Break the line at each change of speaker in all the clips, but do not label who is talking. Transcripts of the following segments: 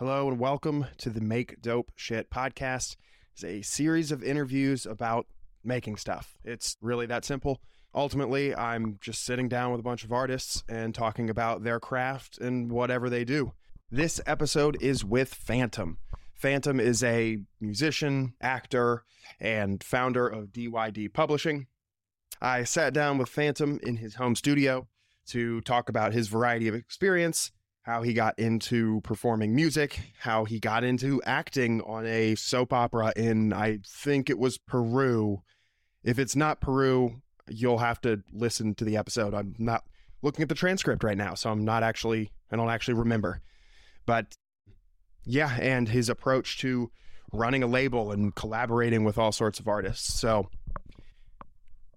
Hello and welcome to the Make Dope Shit podcast. It's a series of interviews about making stuff. It's really that simple. Ultimately, I'm just sitting down with a bunch of artists and talking about their craft and whatever they do. This episode is with Phantom. Phantom is a musician, actor, and founder of DYD Publishing. I sat down with Phantom in his home studio to talk about his variety of experience, how he got into performing music, how he got into acting on a soap opera in, I think it was Peru. If it's not Peru, you'll have to listen to the episode. I'm not looking at the transcript right now, so I'm not actually, I don't actually remember. But yeah, and his approach to running a label and collaborating with all sorts of artists. So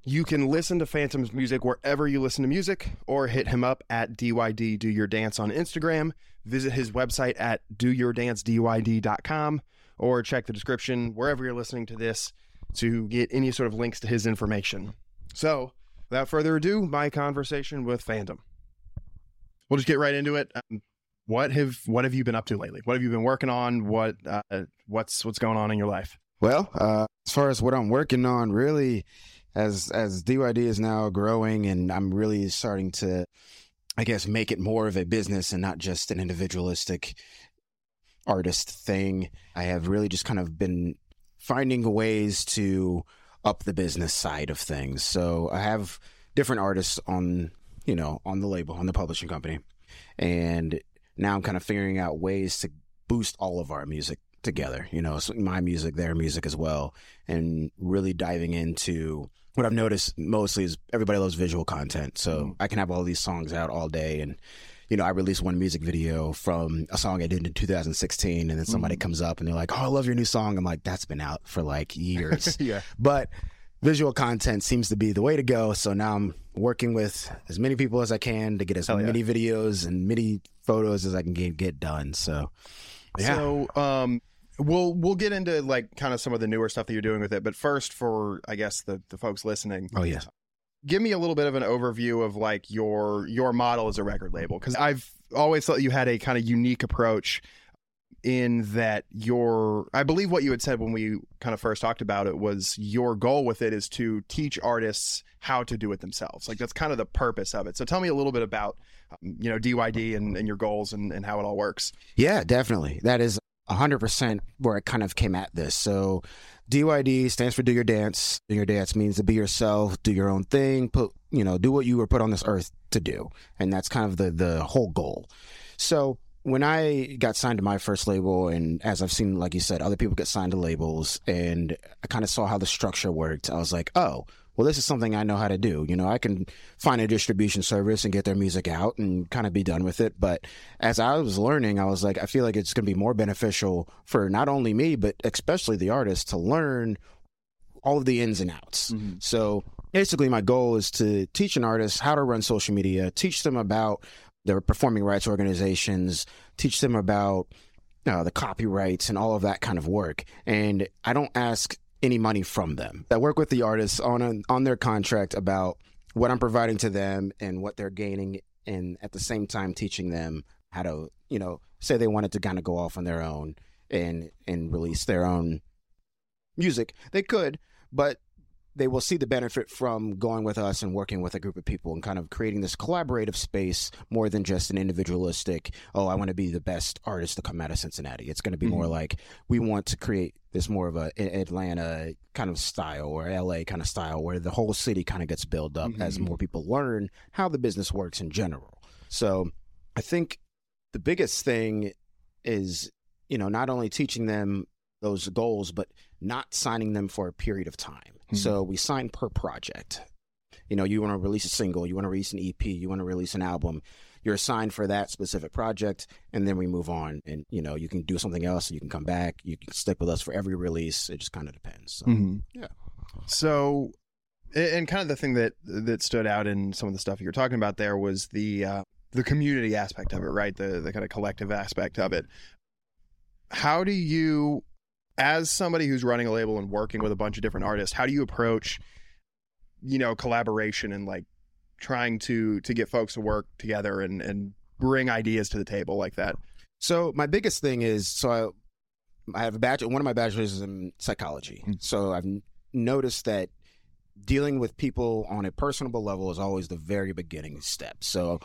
you can listen to Phantom's music wherever you listen to music or hit him up at DYD Do Your Dance on Instagram. Visit his website at doyourdancedyd.com or check the description wherever you're listening to this to get any sort of links to his information. So, without further ado, my conversation with Phantom. We'll just get right into it. Um, what have what have you been up to lately? What have you been working on? What uh, what's what's going on in your life?
Well, uh, as far as what I'm working on, really, as as DYD is now growing, and I'm really starting to, I guess, make it more of a business and not just an individualistic artist thing. I have really just kind of been finding ways to up the business side of things. So I have different artists on, you know, on the label, on the publishing company. And now I'm kind of figuring out ways to boost all of our music together, you know, so my music, their music as well, and really diving into what I've noticed mostly is everybody loves visual content. So mm. I can have all these songs out all day and you know, I released one music video from a song I did in 2016, and then somebody mm. comes up and they're like, "Oh, I love your new song." I'm like, "That's been out for like years."
yeah.
But visual content seems to be the way to go. So now I'm working with as many people as I can to get as Hell many yeah. videos and many photos as I can get, get done. So,
yeah. So, um, we'll we'll get into like kind of some of the newer stuff that you're doing with it, but first, for I guess the the folks listening,
oh yeah,
give me a little bit of an overview of like your your model as a record label because I've always thought you had a kind of unique approach in that your I believe what you had said when we kind of first talked about it was your goal with it is to teach artists how to do it themselves. Like that's kind of the purpose of it. So tell me a little bit about um, you know DYD and, and your goals and, and how it all works.
Yeah, definitely. That is 100% where it kind of came at this. So DYD stands for do your dance. Do your dance means to be yourself, do your own thing, put, you know, do what you were put on this earth to do. And that's kind of the the whole goal. So when I got signed to my first label, and as I've seen, like you said, other people get signed to labels, and I kind of saw how the structure worked, I was like, oh, well, this is something I know how to do. You know, I can find a distribution service and get their music out and kind of be done with it. But as I was learning, I was like, I feel like it's going to be more beneficial for not only me, but especially the artist to learn all of the ins and outs. Mm-hmm. So basically, my goal is to teach an artist how to run social media, teach them about their performing rights organizations, teach them about uh, the copyrights and all of that kind of work. And I don't ask any money from them. I work with the artists on a, on their contract about what I'm providing to them and what they're gaining, and at the same time teaching them how to, you know, say they wanted to kind of go off on their own and and release their own music. They could, but they will see the benefit from going with us and working with a group of people and kind of creating this collaborative space more than just an individualistic, oh, I want to be the best artist to come out of Cincinnati. It's going to be mm-hmm. more like we want to create this more of a Atlanta kind of style or LA kind of style where the whole city kind of gets built up mm-hmm. as more people learn how the business works in general. So I think the biggest thing is, you know, not only teaching them those goals, but not signing them for a period of time. Mm-hmm. So we sign per project. You know, you want to release a single, you want to release an EP, you want to release an album. You're assigned for that specific project, and then we move on. And you know, you can do something else. You can come back. You can stick with us for every release. It just kind of depends. So, mm-hmm. yeah.
So, and kind of the thing that that stood out in some of the stuff you were talking about there was the uh, the community aspect of it, right? The the kind of collective aspect of it. How do you as somebody who's running a label and working with a bunch of different artists, how do you approach, you know, collaboration and like trying to to get folks to work together and and bring ideas to the table like that?
So my biggest thing is so I, I have a bachelor. One of my bachelors is in psychology.
Mm.
So I've noticed that dealing with people on a personable level is always the very beginning step. So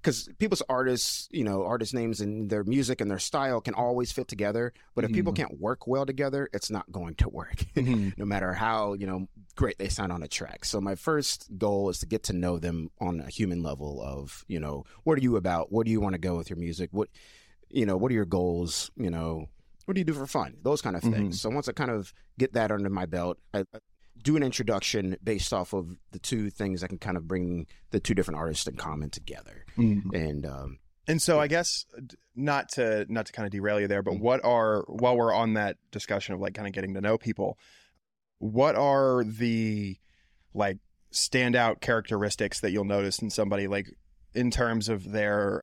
because people's artists, you know, artist names and their music and their style can always fit together. But if people
Mhm.
can't work well together, it's not going to work. no matter how you know great they sound on a track. So my first goal is to get to know them on a human level. Of you know, what are you about? What do you want to go with your music? What you know, what are your goals? You know, what do you do for fun? Those kind of
Mhm.
things. So once I kind of get that under my belt, I do an introduction based off of the two things that can kind of bring the two different artists in common together.
Mhm.
And um,
And so I guess not to not to kind of derail you there, but
Mm.
what are while we're on that discussion of like kind of getting to know people, what are the like standout characteristics that you'll notice in somebody like in terms of their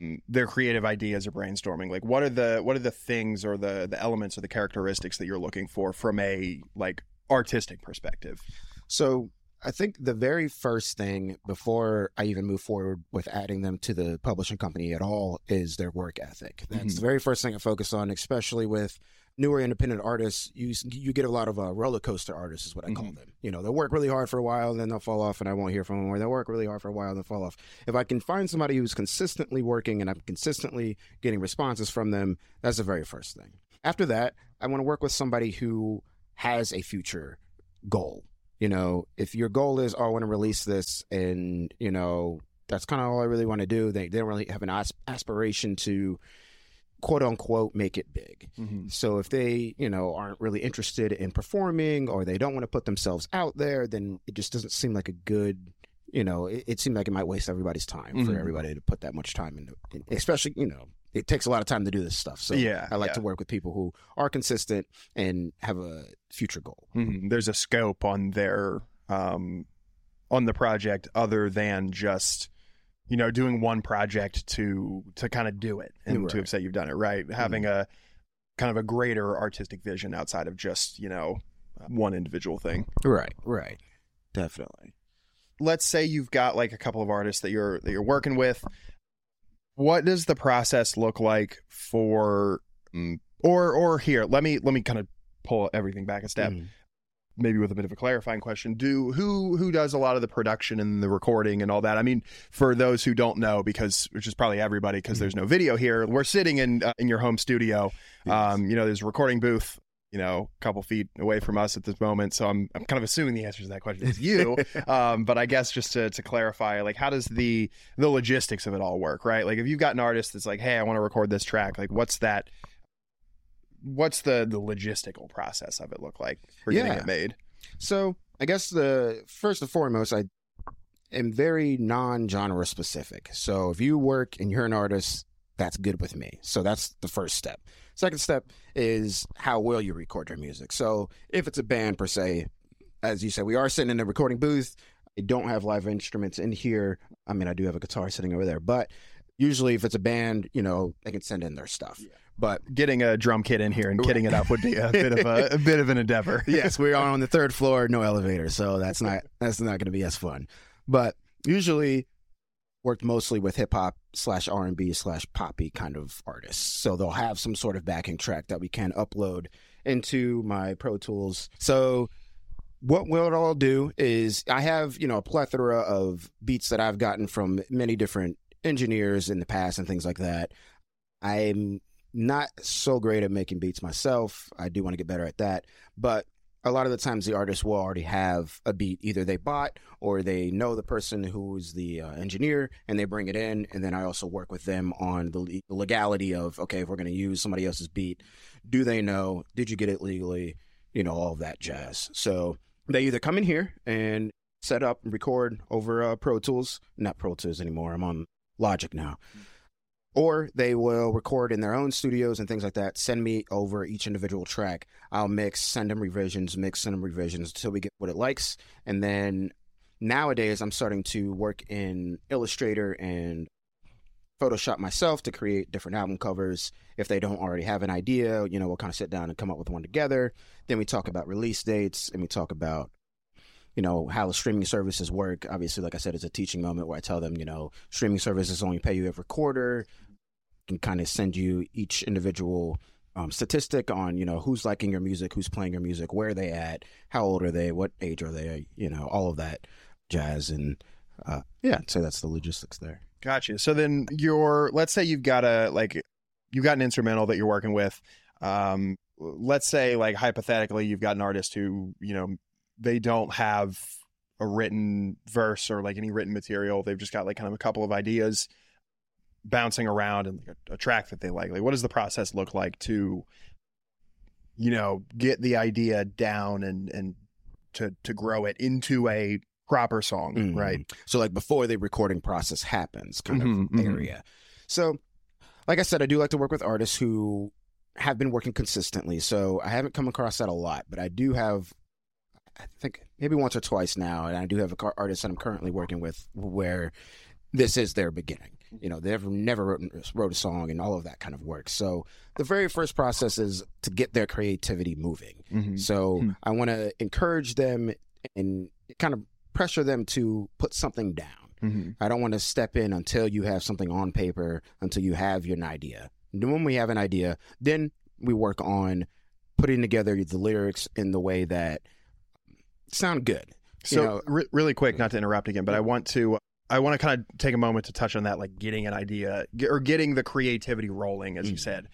mm, their creative ideas or brainstorming? Like what are the what are the things or the the elements or the characteristics that you're looking for from a like artistic perspective?
So I think the very first thing before I even move forward with adding them to the publishing company at all is their work ethic. That's
Mhm.
the very first thing I focus on, especially with newer independent artists. You you get a lot of uh, roller coaster artists, is what I call
Mhm.
them. You know, they'll work really hard for a while, then they'll fall off, and I won't hear from them. Or they'll work really hard for a while, and then fall off. If I can find somebody who's consistently working and I'm consistently getting responses from them, that's the very first thing. After that, I want to work with somebody who has a future goal. You know, if your goal is, oh, I want to release this, and you know, that's kind of all I really want to do. They, they don't really have an as- aspiration to, quote unquote, make it big.
Mm-hmm.
So if they, you know, aren't really interested in performing or they don't want to put themselves out there, then it just doesn't seem like a good, you know, it, it seemed like it might waste everybody's time
Mhm.
for everybody to put that much time into, especially, you know, it takes a lot of time to do this stuff. So
Yeah,
I like
yeah.
to work with people who are consistent and have a future goal.
Mhm. There's a scope on their um, on the project other than just you know doing one project to to kind of do it and
Right.
to have said you've done it right. Having a kind of a greater artistic vision outside of just you know one individual thing.
Right, right. Definitely.
Let's say you've got like a couple of artists that you're that you're working with. What does the process look like for mm, or or here? Let me let me kind of pull everything back a step.
Mhm.
maybe with a bit of a clarifying question do who who does a lot of the production and the recording and all that i mean for those who don't know because which is probably everybody because there's no video here we're sitting in uh, in your home studio um you know there's a recording booth you know a couple feet away from us at this moment so i'm i'm kind of assuming the answer to that question is you um but i guess just to, to clarify like how does the the logistics of it all work right like if you've got an artist that's like hey i want to record this track like what's that what's the the logistical process of it look like for getting
Yeah.
it made
So I guess the first and foremost, I am very non-genre specific. So if you work and you're an artist, that's good with me. So that's the first step. Second step is how will you record your music. So if it's a band per se, as you said, we are sitting in a recording booth. I don't have live instruments in here. I mean, I do have a guitar sitting over there, but usually if it's a band, you know, they can send in their stuff.
Yeah.
But
getting a drum kit in here and kitting it up would be a bit of a, a bit of an endeavor.
yes, we are on the third floor, no elevator, so that's not that's not going to be as fun. But usually worked mostly with hip hop slash R and B slash poppy kind of artists. So they'll have some sort of backing track that we can upload into my Pro Tools. So what what I'll do is I have you know a plethora of beats that I've gotten from many different engineers in the past and things like that. I'm not so great at making beats myself. I do want to get better at that, but a lot of the times the artist will already have a beat either they bought or they know the person who's the uh, engineer and they bring it in and then i also work with them on the, le- legality of okay if we're going to use somebody else's beat do they know? Did you get it legally? You know all of that jazz. So they either come in here and set up and record over uh, pro tools not pro tools anymore i'm on logic now or they will record in their own studios and things like that send me over each individual track. I'll mix send them revisions mix send them revisions until we get what it likes. And then nowadays i'm starting to work in illustrator and photoshop myself to create different album covers. If they don't already have an idea you know we'll kind of sit down and come up with one together. Then we talk about release dates and we talk about you know how streaming services work obviously like i said it's a teaching moment where i tell them you know streaming services only pay you every quarter can kind of send you each individual um, statistic on you know who's liking your music, who's playing your music, where are they at, how old are they, what age are they, you know, all of that jazz, and uh, yeah, so that's the logistics there.
Gotcha. So then you're, let's say you've got a like, you've got an instrumental that you're working with. Um, let's say like hypothetically, you've got an artist who you know they don't have a written verse or like any written material. They've just got like kind of a couple of ideas bouncing around and like a, a track that they like. Like, what does the process look like to, you know, get the idea down and and to to grow it into a proper song,
Mhm.
right?
So like before the recording process happens, kind
Mhm,
of
mhm.
area. So, like I said, I do like to work with artists who have been working consistently. So I haven't come across that a lot, but I do have, I think maybe once or twice now, and I do have a car- artist that I'm currently working with where this is their beginning. You know, they've never wrote, wrote a song and all of that kind of work. So the very first process is to get their creativity moving.
Mm-hmm.
So
Hmm.
I want to encourage them and kind of pressure them to put something down.
Mm-hmm.
I don't want to step in until you have something on paper, until you have your idea. And when we have an idea, then we work on putting together the lyrics in the way that sound good.
So
know-
re- really quick, not to interrupt again, but I want to I want to kind of take a moment to touch on that, like getting an idea or getting the creativity rolling, as you
Mhm.
said.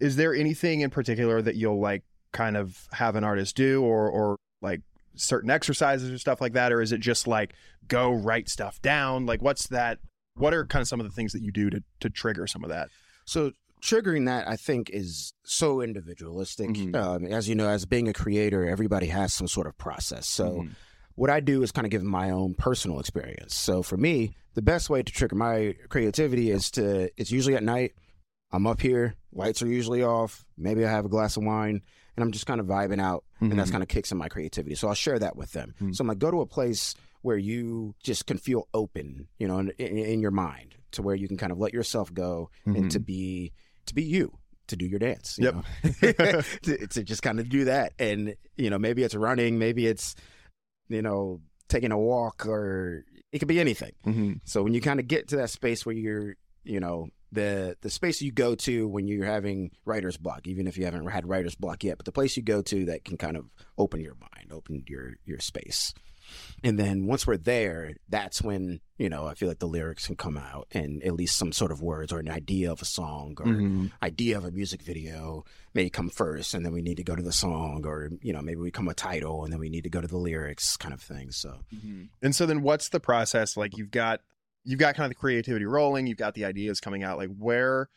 Is there anything in particular that you'll like kind of have an artist do, or or like certain exercises or stuff like that, or is it just like go write stuff down? Like, what's that? What are kind of some of the things that you do to to trigger some of that?
So triggering that, I think, is so individualistic.
Mhm.
Um, as you know, as being a creator, everybody has some sort of process. So
Mhm.
what I do is kind of give my own personal experience. So for me, the best way to trigger my creativity is to it's usually at night. I'm up here, lights are usually off. Maybe I have a glass of wine and I'm just kind of vibing out and that's
Mhm.
kind of kicks in my creativity. So I'll share that with them.
Mhm.
So I'm like, go to a place where you just can feel open, you know, in, in, in your mind to where you can kind of let yourself go and to be to be you to do your dance you
Yep.
know? to, to just kind of do that and you know maybe it's running maybe it's you know taking a walk or it could be anything
Mhm.
so when you kind of get to that space where you're you know the the space you go to when you're having writer's block even if you haven't had writer's block yet but the place you go to that can kind of open your mind open your your space and then once we're there that's when you know i feel like the lyrics can come out and at least some sort of words or an idea of a song or
Mhm.
idea of a music video may come first and then we need to go to the song or you know maybe we come a title and then we need to go to the lyrics kind of thing so
And so then what's the process? Like you've got you've got kind of the creativity rolling, you've got the ideas coming out. Like where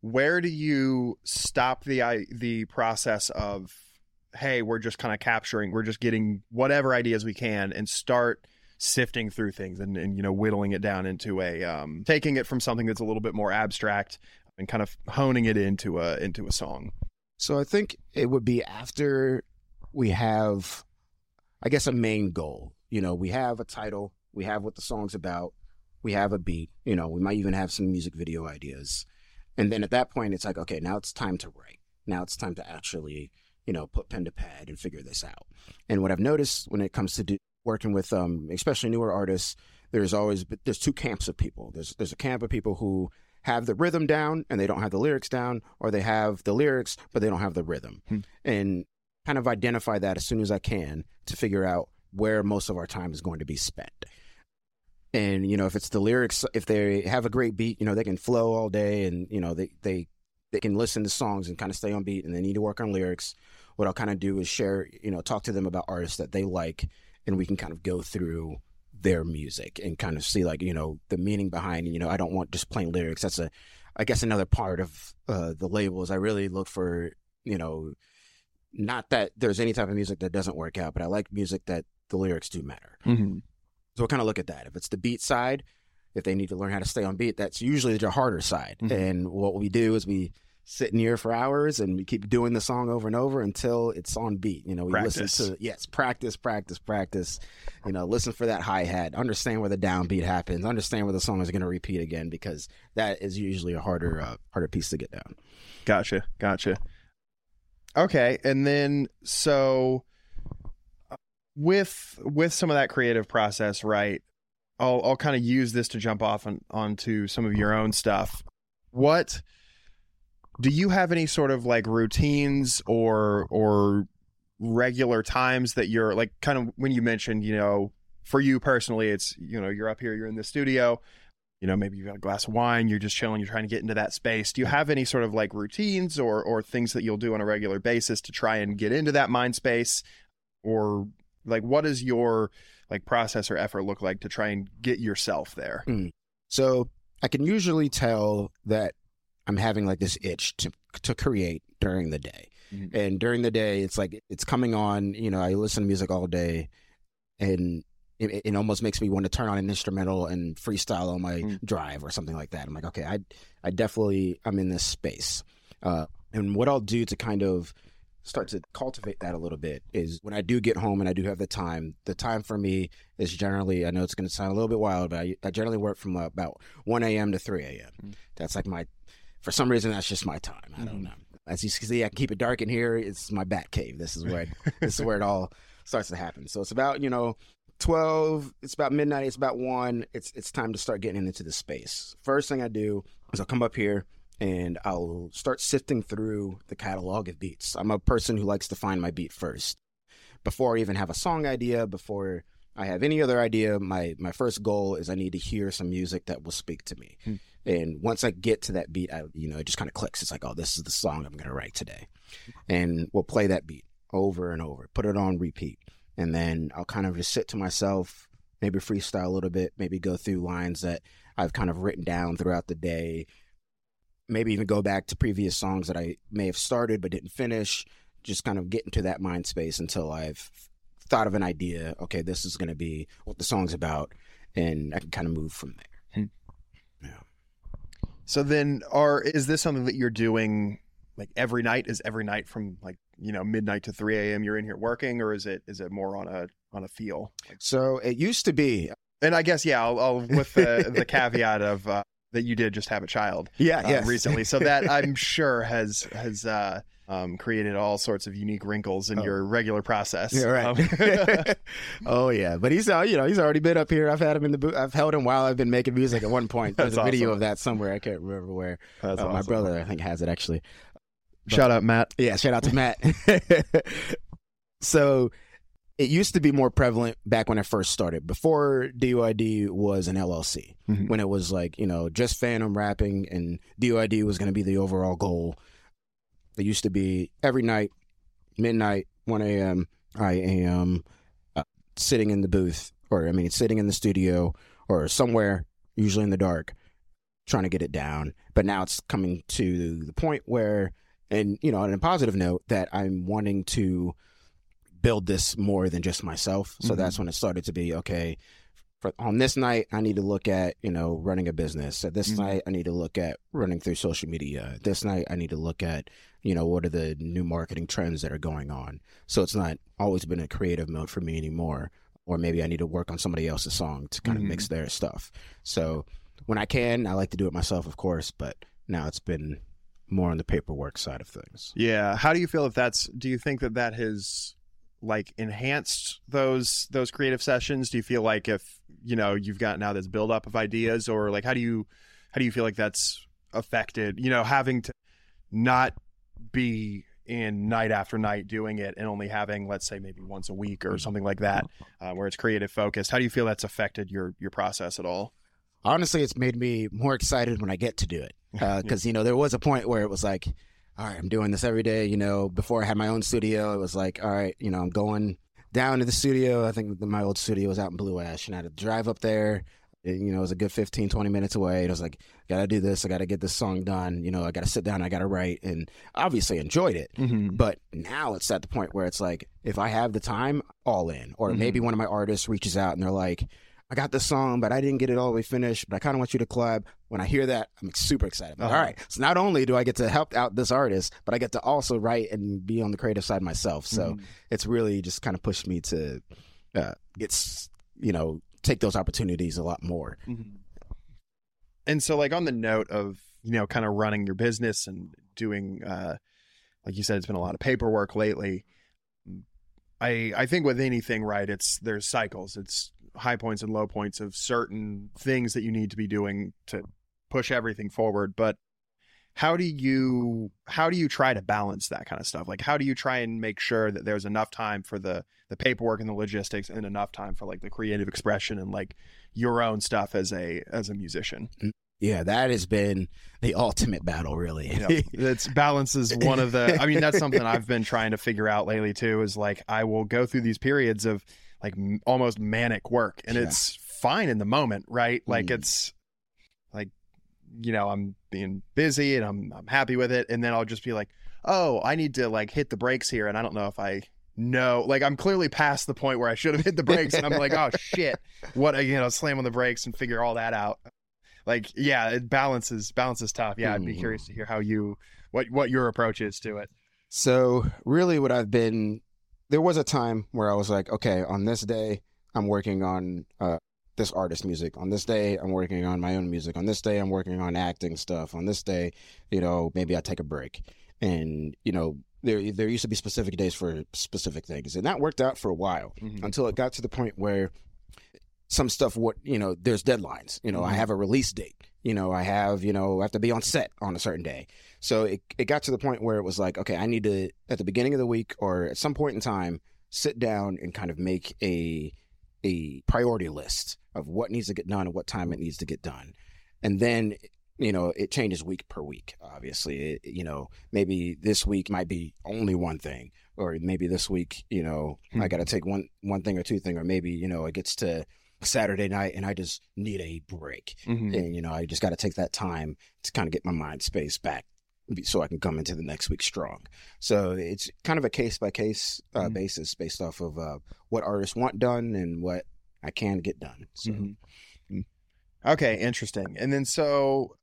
where do you stop the i- the process of hey, we're just kind of capturing, we're just getting whatever ideas we can and start sifting through things and, and you know whittling it down into a um taking it from something that's a little bit more abstract and kind of honing it into a into a song.
So I think it would be after we have, I guess, a main goal. You know, we have a title, we have what the song's about, we have a beat. You know, we might even have some music video ideas, and then at that point, it's like, okay, now it's time to write. Now it's time to actually, you know, put pen to pad and figure this out. And what I've noticed when it comes to do, working with, um, especially newer artists, there's always there's two camps of people. There's there's a camp of people who have the rhythm down and they don't have the lyrics down, or they have the lyrics but they don't have the rhythm,
Hmm.
and kind of identify that as soon as I can to figure out where most of our time is going to be spent. And you know, if it's the lyrics, if they have a great beat, you know, they can flow all day, and you know, they they they can listen to songs and kind of stay on beat, and they need to work on lyrics. What I'll kind of do is share, you know, talk to them about artists that they like, and we can kind of go through their music and kind of see like you know the meaning behind you know i don't want just plain lyrics. That's a i guess another part of uh the labels. I really look for you know not that there's any type of music that doesn't work out but i like music that the lyrics do matter.
Mm-hmm.
so we'll kind of look at that. If it's the beat side if they need to learn how to stay on beat that's usually the harder side.
Mhm.
and what we do is we sit in here for hours and we keep doing the song over and over until it's on beat you know we
Practice.
listen to yes practice practice practice you know listen for that hi-hat understand where the downbeat happens understand where the song is going to repeat again because that is usually a harder uh, harder piece to get down
Gotcha. Gotcha. Okay, and then so uh, with with some of that creative process, right? I'll I'll kind of use this to jump off on, onto some of your own stuff. what do you have any sort of like routines or or regular times that you're like kind of when you mentioned you know for you personally it's you know you're up here you're in the studio you know maybe you've got a glass of wine you're just chilling you're trying to get into that space. Do you have any sort of like routines or or things that you'll do on a regular basis to try and get into that mind space? Or like what does your like process or effort look like to try and get yourself there? Hmm.
So I can usually tell that I'm having like this itch to to create during the day.
Mhm.
And during the day, it's like it's coming on. You know, I listen to music all day, and it, it almost makes me want to turn on an instrumental and freestyle on my
Mm.
drive or something like that. I'm like, okay, I I definitely I'm in this space. Uh, and what I'll do to kind of start to cultivate that a little bit is when I do get home and I do have the time. The time for me is generally I know it's going to sound a little bit wild, but I, I generally work from about 1 a.m. to 3 a.m.
Mm.
That's like my for some reason that's just my time. I don't
Mhm.
know. As you can see, I can keep it dark in here. It's my bat cave. This is where it, this is where it all starts to happen. So it's about you know 12. It's about midnight. It's about one. It's it's time to start getting into the space. First thing I do is I'll come up here and I'll start sifting through the catalog of beats. I'm a person who likes to find my beat first before I even have a song idea. Before I have any other idea, my my first goal is I need to hear some music that will speak to me.
Hmm.
And once I get to that beat, I you know it just kind of clicks. It's like, oh, this is the song I'm going to write today, and we'll play that beat over and over, put it on repeat, and then I'll kind of just sit to myself, maybe freestyle a little bit, maybe go through lines that I've kind of written down throughout the day. Maybe even go back to previous songs that I may have started but didn't finish. Just kind of get into that mind space until I've thought of an idea. Okay, this is going to be what the song's about, and I can kind of move from there.
So then, are is this something that you're doing like every night? Is every night from like you know midnight to three a.m. You're in here working, or is it is it more on a on a feel?
So it used to be,
And I guess yeah, I'll, I'll with the the caveat of uh, that you did just have a child
yeah,
uh, recently, so that I'm sure has has uh, um, created all sorts of unique wrinkles in
Oh.
your regular process.
Yeah, right.
Um,
oh yeah, but he's uh, you know he's already been up here. I've had him in the booth. I've held him while I've been making music. At one point, there's
That's
a video of that somewhere. I can't remember where. Uh, My brother, I think, has it actually.
Shout out Matt.
Yeah, shout out to Matt. so it used to be more prevalent back when I first started, before DYD was an LLC,
Mhm.
when it was like, you know, just Phantom rapping and DYD was going to be the overall goal. It used to be every night, midnight, 1 a.m., I am uh, sitting in the booth, or I mean, sitting in the studio or somewhere, usually in the dark, trying to get it down. But now it's coming to the point where and you know on a positive note that i'm wanting to build this more than just myself so
Mhm.
that's when it started to be okay for, on this night i need to look at you know running a business So this
Mhm.
night i need to look at running through social media this night i need to look at you know what are the new marketing trends that are going on so it's not always been a creative mode for me anymore or maybe i need to work on somebody else's song to kind
Mhm.
of mix their stuff so when i can i like to do it myself of course but now it's been more on the paperwork side of things.
Yeah. How do you feel if that's? Do you think that that has like enhanced those those creative sessions? Do you feel like if you know you've got now this buildup of ideas, or like how do you how do you feel like that's affected? You know, having to not be in night after night doing it and only having let's say maybe once a week or something like that uh, where it's creative focused how do you feel that's affected your your process at all
Honestly, it's made me more excited when I get to do it because you know there was a point where it was like, all right, I'm doing this every day. You know, before I had my own studio, it was like, all right, you know, I'm going down to the studio. I think my old studio was out in Blue Ash, and I had to drive up there. And, you know, it was a good 15, 20 minutes away. And I was like, gotta do this. I gotta get this song done. You know, I gotta sit down. I gotta write. And obviously enjoyed it.
mm-hmm.
But now it's at the point where it's like, if I have the time, all in. Or
Mhm.
maybe one of my artists reaches out and they're like, I got this song, but I didn't get it all the way finished, but I kind of want you to collab. When I hear that, I'm super excited. Like,
Uh-huh.
All right. So not only do I get to help out this artist, but I get to also write and be on the creative side myself. So
Mhm.
it's really just kind of pushed me to uh, get, you know, take those opportunities a lot more.
Mm-hmm. And so, like on the note of you know, kind of running your business and doing, uh, like you said, it's been a lot of paperwork lately. I I think with anything, right? It's there's cycles. It's high points and low points of certain things that you need to be doing to push everything forward. But how do you how do you try to balance that kind of stuff like how do you try and make sure that there's enough time for the the paperwork and the logistics and enough time for like the creative expression and like your own stuff as a as a musician mm,
yeah that has been the ultimate battle really
yeah. it's balance is one of the i mean that's something i've been trying to figure out lately too is like i will go through these periods of like m- almost manic work and
Yeah.
it's fine in the moment right like
Mm.
it's like you know i'm being busy and i'm i'm happy with it and then i'll just be like oh i need to like hit the brakes here and i don't know if i know like i'm clearly past the point where i should have hit the brakes and i'm like oh shit what you know slam on the brakes and figure all that out like yeah it balances balances tough yeah i'd be
Mm.
curious to hear how you what what your approach is to it
So really, what I've been there was a time where I was like, okay, on this day I'm working on uh, this artist music. On this day I'm working on my own music. On this day I'm working on acting stuff. On this day, you know, maybe I take a break. And you know, there there used to be specific days for specific things, and that worked out for a while until it got to the point where some stuff what you know there's deadlines you know i
Mhm.
have a release date you know i have you know i have to be on set on a certain day. So it, it got to the point where it was like okay i need to at the beginning of the week or at some point in time sit down and kind of make a a priority list of what needs to get done and what time it needs to get done. And then you know it changes week per week obviously. It, you know maybe this week might be only one thing or maybe this week you know
Hmm.
i got to take one one thing or two thing or maybe you know it gets to saturday night and i just need a break
Mhm.
and you know i just got to take that time to kind of get my mind space back so i can come into the next week strong so it's kind of a case by case uh, basis based off of uh, what artists want done and what i can get done so
Mhm. Mm. Okay, interesting. And then so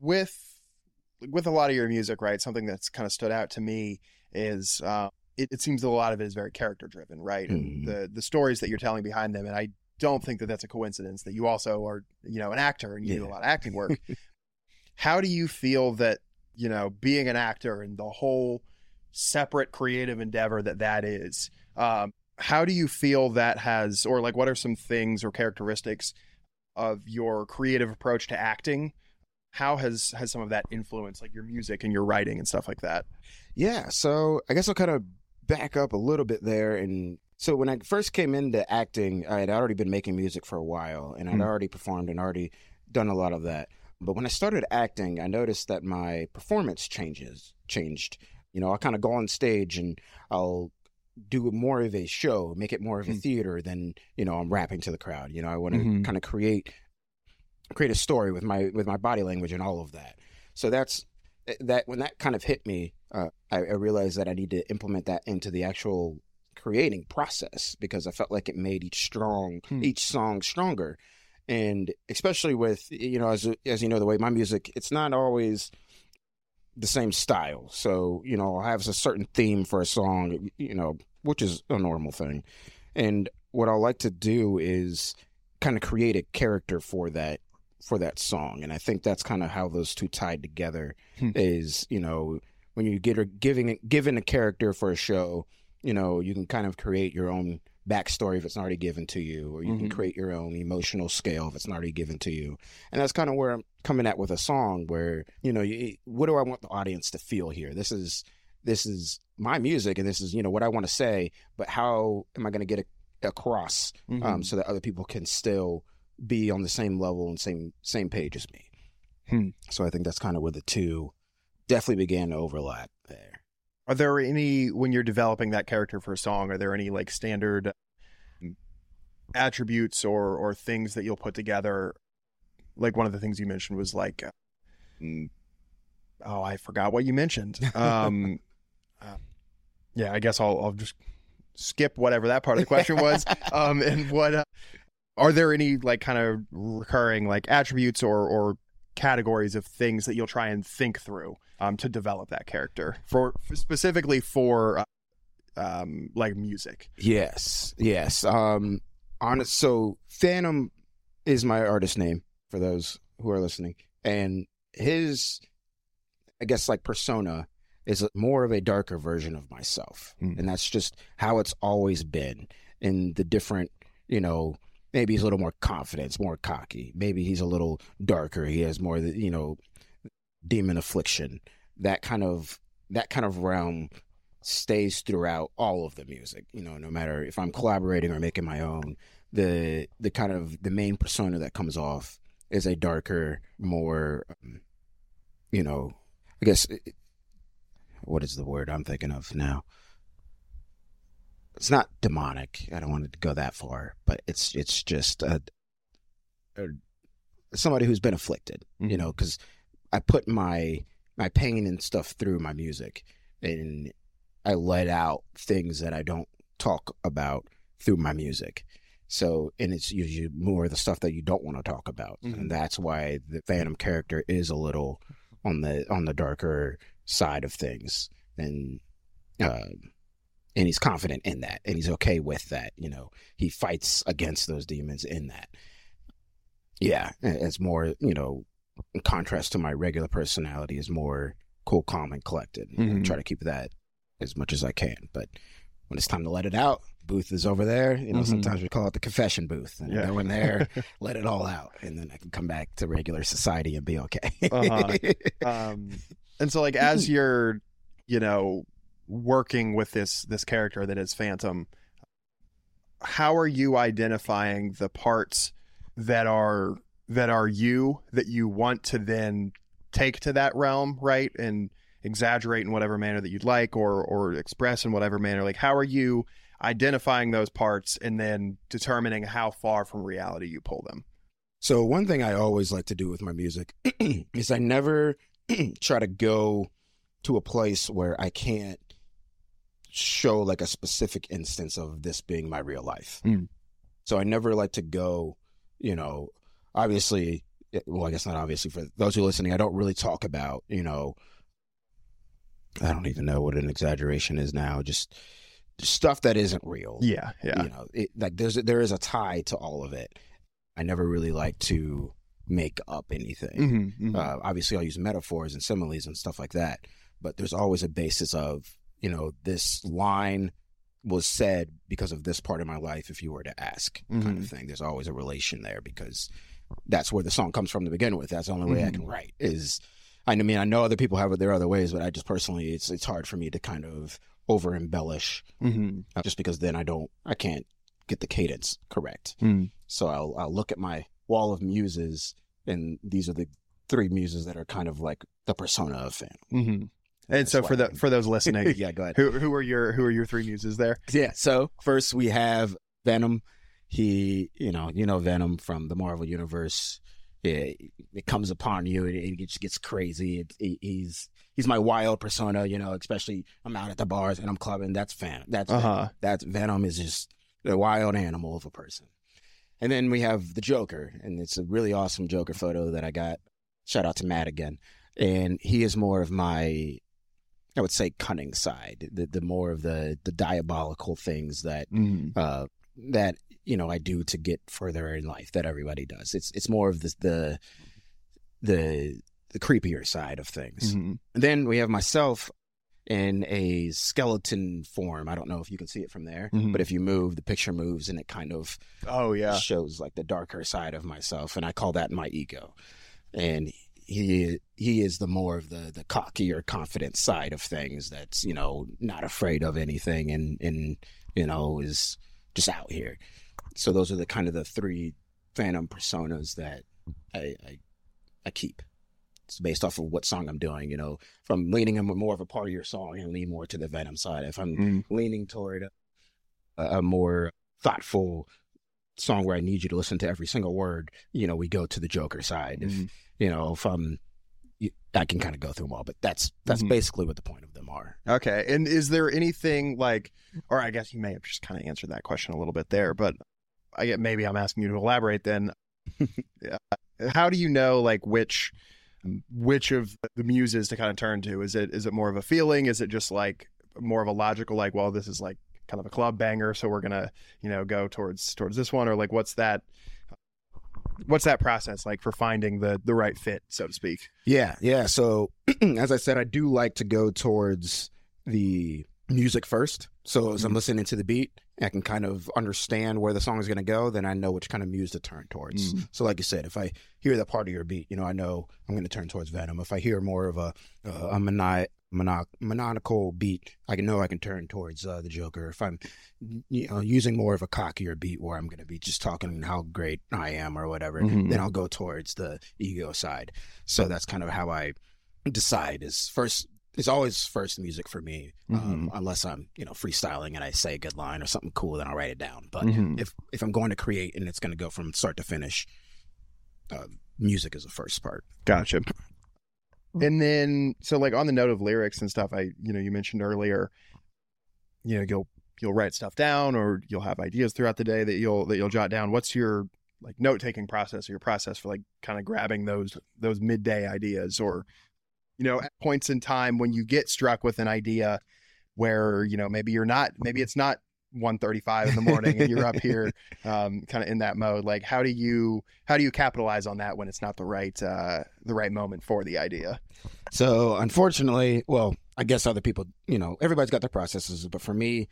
with with a lot of your music, right? Something that's kind of stood out to me is uh, it, it seems that a lot of it is very character driven, right?
Mhm.
The the stories that you're telling behind them, and I don't think that that's a coincidence that you also are, you know, an actor and you do a lot of acting work. How do you feel that you know being an actor and the whole separate creative endeavor that that is? Um, how do you feel that has, or like, what are some things or characteristics of your creative approach to acting? How has has some of that influenced like your music and your writing and stuff like that?
Yeah, so I guess I'll kind of back up a little bit there. And so when I first came into acting, I had already been making music for a while and I'd
Hmm.
already performed and already done a lot of that. But when I started acting, I noticed that my performance changes changed. You know, I kind of go on stage and I'll do more of a show, make it more of a
Hmm.
theater than, you know, I'm rapping to the crowd. You know, I want to
Mhm.
kind of create create a story with my with my body language and all of that. So that's that when that kind of hit me, uh, I, I realized that I need to implement that into the actual creating process because I felt like it made each strong
Hmm.
each song stronger, and especially with you know as as you know the way my music it's not always the same style. So you know I have a certain theme for a song, you know, which is a normal thing, and what I like to do is kind of create a character for that for that song and i think that's kind of how those two tied together
Hmm.
is you know when you get a, giving given a character for a show you know you can kind of create your own backstory if it's not already given to you or you can
Mhm.
create your own emotional scale if it's not already given to you and that's kind of where i'm coming at with a song where you know you, what do i want the audience to feel here this is this is my music and this is you know what i want to say but how am i going to get it across
Mm-hmm.
um, so that other people can still be on the same level and same same page as me.
Hmm.
So I think that's kind of where the two definitely began to overlap there.
Are there any when you're developing that character for a song? Are there any like standard um, attributes or or things that you'll put together? Like one of the things you mentioned was like, uh, mm, oh, I forgot what you mentioned. Um, uh, yeah, I guess I'll I'll just skip whatever that part of the question was. um, and what uh, are there any like kind of recurring like attributes or or categories of things that you'll try and think through um, to develop that character for specifically for uh, um, like music.
Yes, yes. Um, honest. So Phantom is my artist name for those who are listening, and his, I guess, like persona is more of a darker version of myself,
Hmm.
and that's just how it's always been. In the different, you know, maybe he's a little more confident, more cocky. Maybe he's a little darker. He has more, you know, demon affliction, that kind of that kind of realm stays throughout all of the music. You know, no matter if I'm collaborating or making my own, the the kind of the main persona that comes off is a darker, more, um, you know, I guess what is the word I'm thinking of now? It's not demonic. I don't want to go that far, but it's it's just a, a somebody who's been afflicted.
Mhm.
You know, because I put my my pain and stuff through my music, and I let out things that I don't talk about through my music. So, and it's usually more the stuff that you don't want to talk about,
Mhm.
and that's why the Phantom character is a little on the on the darker side of things, and uh, and he's confident in that, and he's okay with that. You know, he fights against those demons in that. Yeah, it's more you know, in contrast to my regular personality, is more cool, calm, and collected. I
Mhm.
try to keep that as much as I can, but when it's time to let it out, booth is over there. You know,
Mhm.
sometimes we call it the confession booth, and
Yeah.
Go in there, let it all out, and then I can come back to regular society and be okay.
Uh-huh. um and so like as you're you know working with this this character that is phantom how are you identifying the parts that are that are you that you want to then take to that realm right and exaggerate in whatever manner that you'd like or or express in whatever manner like how are you identifying those parts and then determining how far from reality you pull them
So one thing I always like to do with my music is I never try to go to a place where I can't show like a specific instance of this being my real life.
Mm.
So I never like to go, you know, obviously well, I guess not obviously for those who are listening, I don't really talk about, you know, I don't even know what an exaggeration is now, just stuff that isn't real.
Yeah yeah.
You know it, like there's there is a tie to all of it. I never really like to make up anything.
Mhm, mhm.
uh, obviously i'll use metaphors and similes and stuff like that but there's always a basis of you know this line was said because of this part of my life if you were to ask kind
Mhm.
of thing. There's always a relation there because that's where the song comes from to begin with that's the only way i can write is i mean i know other people have it their other ways but i just personally it's it's hard for me to kind of over embellish
Mhm.
uh, just because then I don't, I can't get the cadence correct.
Mm.
So I'll, I'll look at my wall of muses, and these are the three muses that are kind of like the persona of fan.
hmm And
That's
so for the for those listening,
yeah, go ahead.
who who are your who are your three muses there?
Yeah. So first we have Venom. He, you know, you know Venom from the Marvel universe. It, it comes upon you. It, it just gets crazy. It, he- he's he's my wild persona. You know, especially I'm out at the bars and I'm clubbing. That's fan. That's
Uh
Venom.
huh.
That's Venom is just the wild animal of a person. And then we have the Joker, and it's a really awesome Joker photo that I got. Shout out to Matt again. And he is more of my, I would say, cunning side. The the more of the the diabolical things that
Mm.
uh, that you know I do to get further in life that everybody does. It's it's more of the the the, the creepier side of things.
Mhm.
And then we have myself in a skeleton form. I don't know if you can see it from there,
Mhm.
but if you move, the picture moves and it kind of
Oh yeah.
shows like the darker side of myself, and I call that my ego. And he he is the more of the the cockier, confident side of things. That's you know not afraid of anything, and and you know is just out here. So those are the kind of the three Phantom personas that I I, I keep. It's based off of what song I'm doing. You know, if I'm leaning in more of a part of your song, I lean more to the Venom side. If I'm
Mm.
leaning toward a, a more thoughtful song where I need you to listen to every single word, you know, we go to the Joker side. If
Mhm.
you know, if I'm, I can kind of go through them all, but that's that's
Mhm.
basically what the point of them are.
Okay. And is there anything like, or I guess you may have just kind of answered that question a little bit there, but I get maybe I'm asking you to elaborate then. Yeah. How do you know like which which of the muses to kind of turn to? Is it is it more of a feeling? Is it just like more of a logical like, well, this is like kind of a club banger, so we're gonna you know go towards towards this one, or like what's that? What's that process like for finding the the right fit, so to speak?
Yeah, yeah. So as I said, I do like to go towards the music first. So as I'm
Mhm.
listening to the beat, I can kind of understand where the song is going to go. Then I know which kind of muse to turn towards.
Mm.
So, like you said, if I hear that part of your beat, you know, I know I'm going to turn towards Venom. If I hear more of a uh, a mani- mono- mononical beat, I can know I can turn towards uh, the Joker. If I'm you know using more of a cockier beat, where I'm going to be just talking how great I am or whatever,
Mhm.
then I'll go towards the ego side. So that's kind of how I decide. Is first. It's always first music for me, um, unless I'm, you know, freestyling and I say a good line or something cool, then I'll write it down. But
Mhm.
if if I'm going to create and it's going to go from start to finish, uh, music is the first part.
Gotcha. And then, so like on the note of lyrics and stuff, I, you know, you mentioned earlier, you know, you'll you'll write stuff down or you'll have ideas throughout the day that you'll that you'll jot down. What's your like note taking process or your process for like kind of grabbing those those midday ideas or you know at points in time when you get struck with an idea where you know maybe you're not maybe it's not 1.35 in the morning and you're up here um, kind of in that mode like how do you how do you capitalize on that when it's not the right uh, the right moment for the idea
So unfortunately, well, I guess other people, you know, everybody's got their processes, but for me,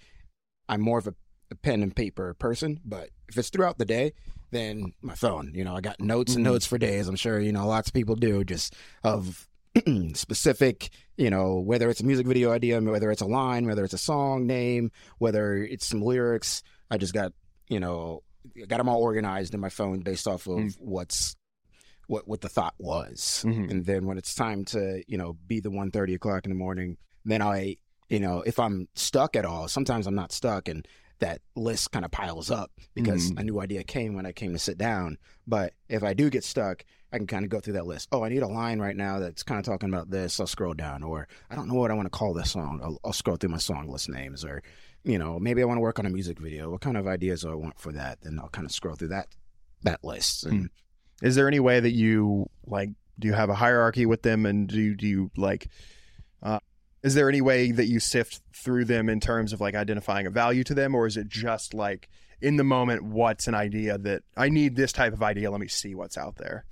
I'm more of a, a pen and paper person. But if it's throughout the day, then my phone. You know, I got notes and
Mhm.
notes for days. I'm sure you know lots of people do just of specific, you know, whether it's a music video idea, whether it's a line, whether it's a song name, whether it's some lyrics. I just got, you know, got them all organized in my phone based off of
Mm.
what's what what the thought was.
Mhm.
And then when it's time to, you know, be the one thirty o'clock in the morning, then I, you know, if I'm stuck at all, sometimes I'm not stuck and that list kind of piles up because
Mhm.
a new idea came when I came to sit down. But if I do get stuck, I can kind of go through that list. Oh, I need a line right now that's kind of talking about this. I'll scroll down, or I don't know what I want to call this song. I'll, I'll scroll through my song list names, or you know, maybe I want to work on a music video. What kind of ideas do I want for that? Then I'll kind of scroll through that that list. And
is there any way that you like do you have a hierarchy with them and do do you like uh, is there any way that you sift through them in terms of like identifying a value to them or is it just like in the moment what's an idea that i need this type of idea let me see what's out there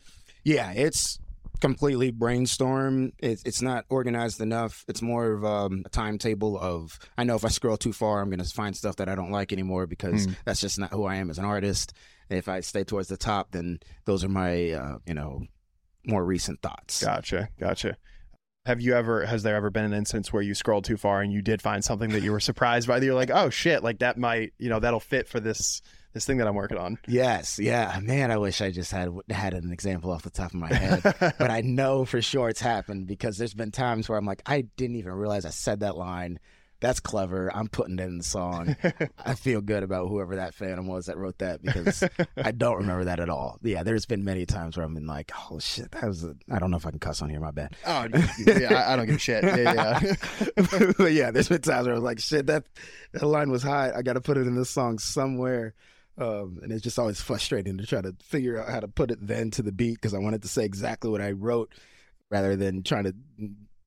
Yeah, it's completely brainstorm. It's it's not organized enough. It's more of um, a timetable of I know if I scroll too far, I'm gonna find stuff that I don't like anymore because
Hmm.
that's just not who I am as an artist. If I stay towards the top, then those are my uh, you know more recent thoughts.
gotcha gotcha have you ever has there ever been an instance where you scrolled too far and you did find something that you were surprised by that you're like oh shit like that might you know that'll fit for this this thing that i'm working on
Yes, yeah, man. I wish I just had had an example off the top of my head. but I know for sure it's happened because there's been times where I'm like, I didn't even realize I said that line. That's clever. I'm putting it in the song. I feel good about whoever that fan was that wrote that because I don't remember that at all. Yeah, there's been many times where I've been like, oh shit, that was. A, I don't know if I can cuss on here. My bad.
oh yeah I, I don't give a shit yeah, yeah.
but yeah, there's been times where I was like, shit, that that line was hot. I got to put it in this song somewhere. Um, and it's just always frustrating to try to figure out how to put it then to the beat because I wanted to say exactly what I wrote rather than trying to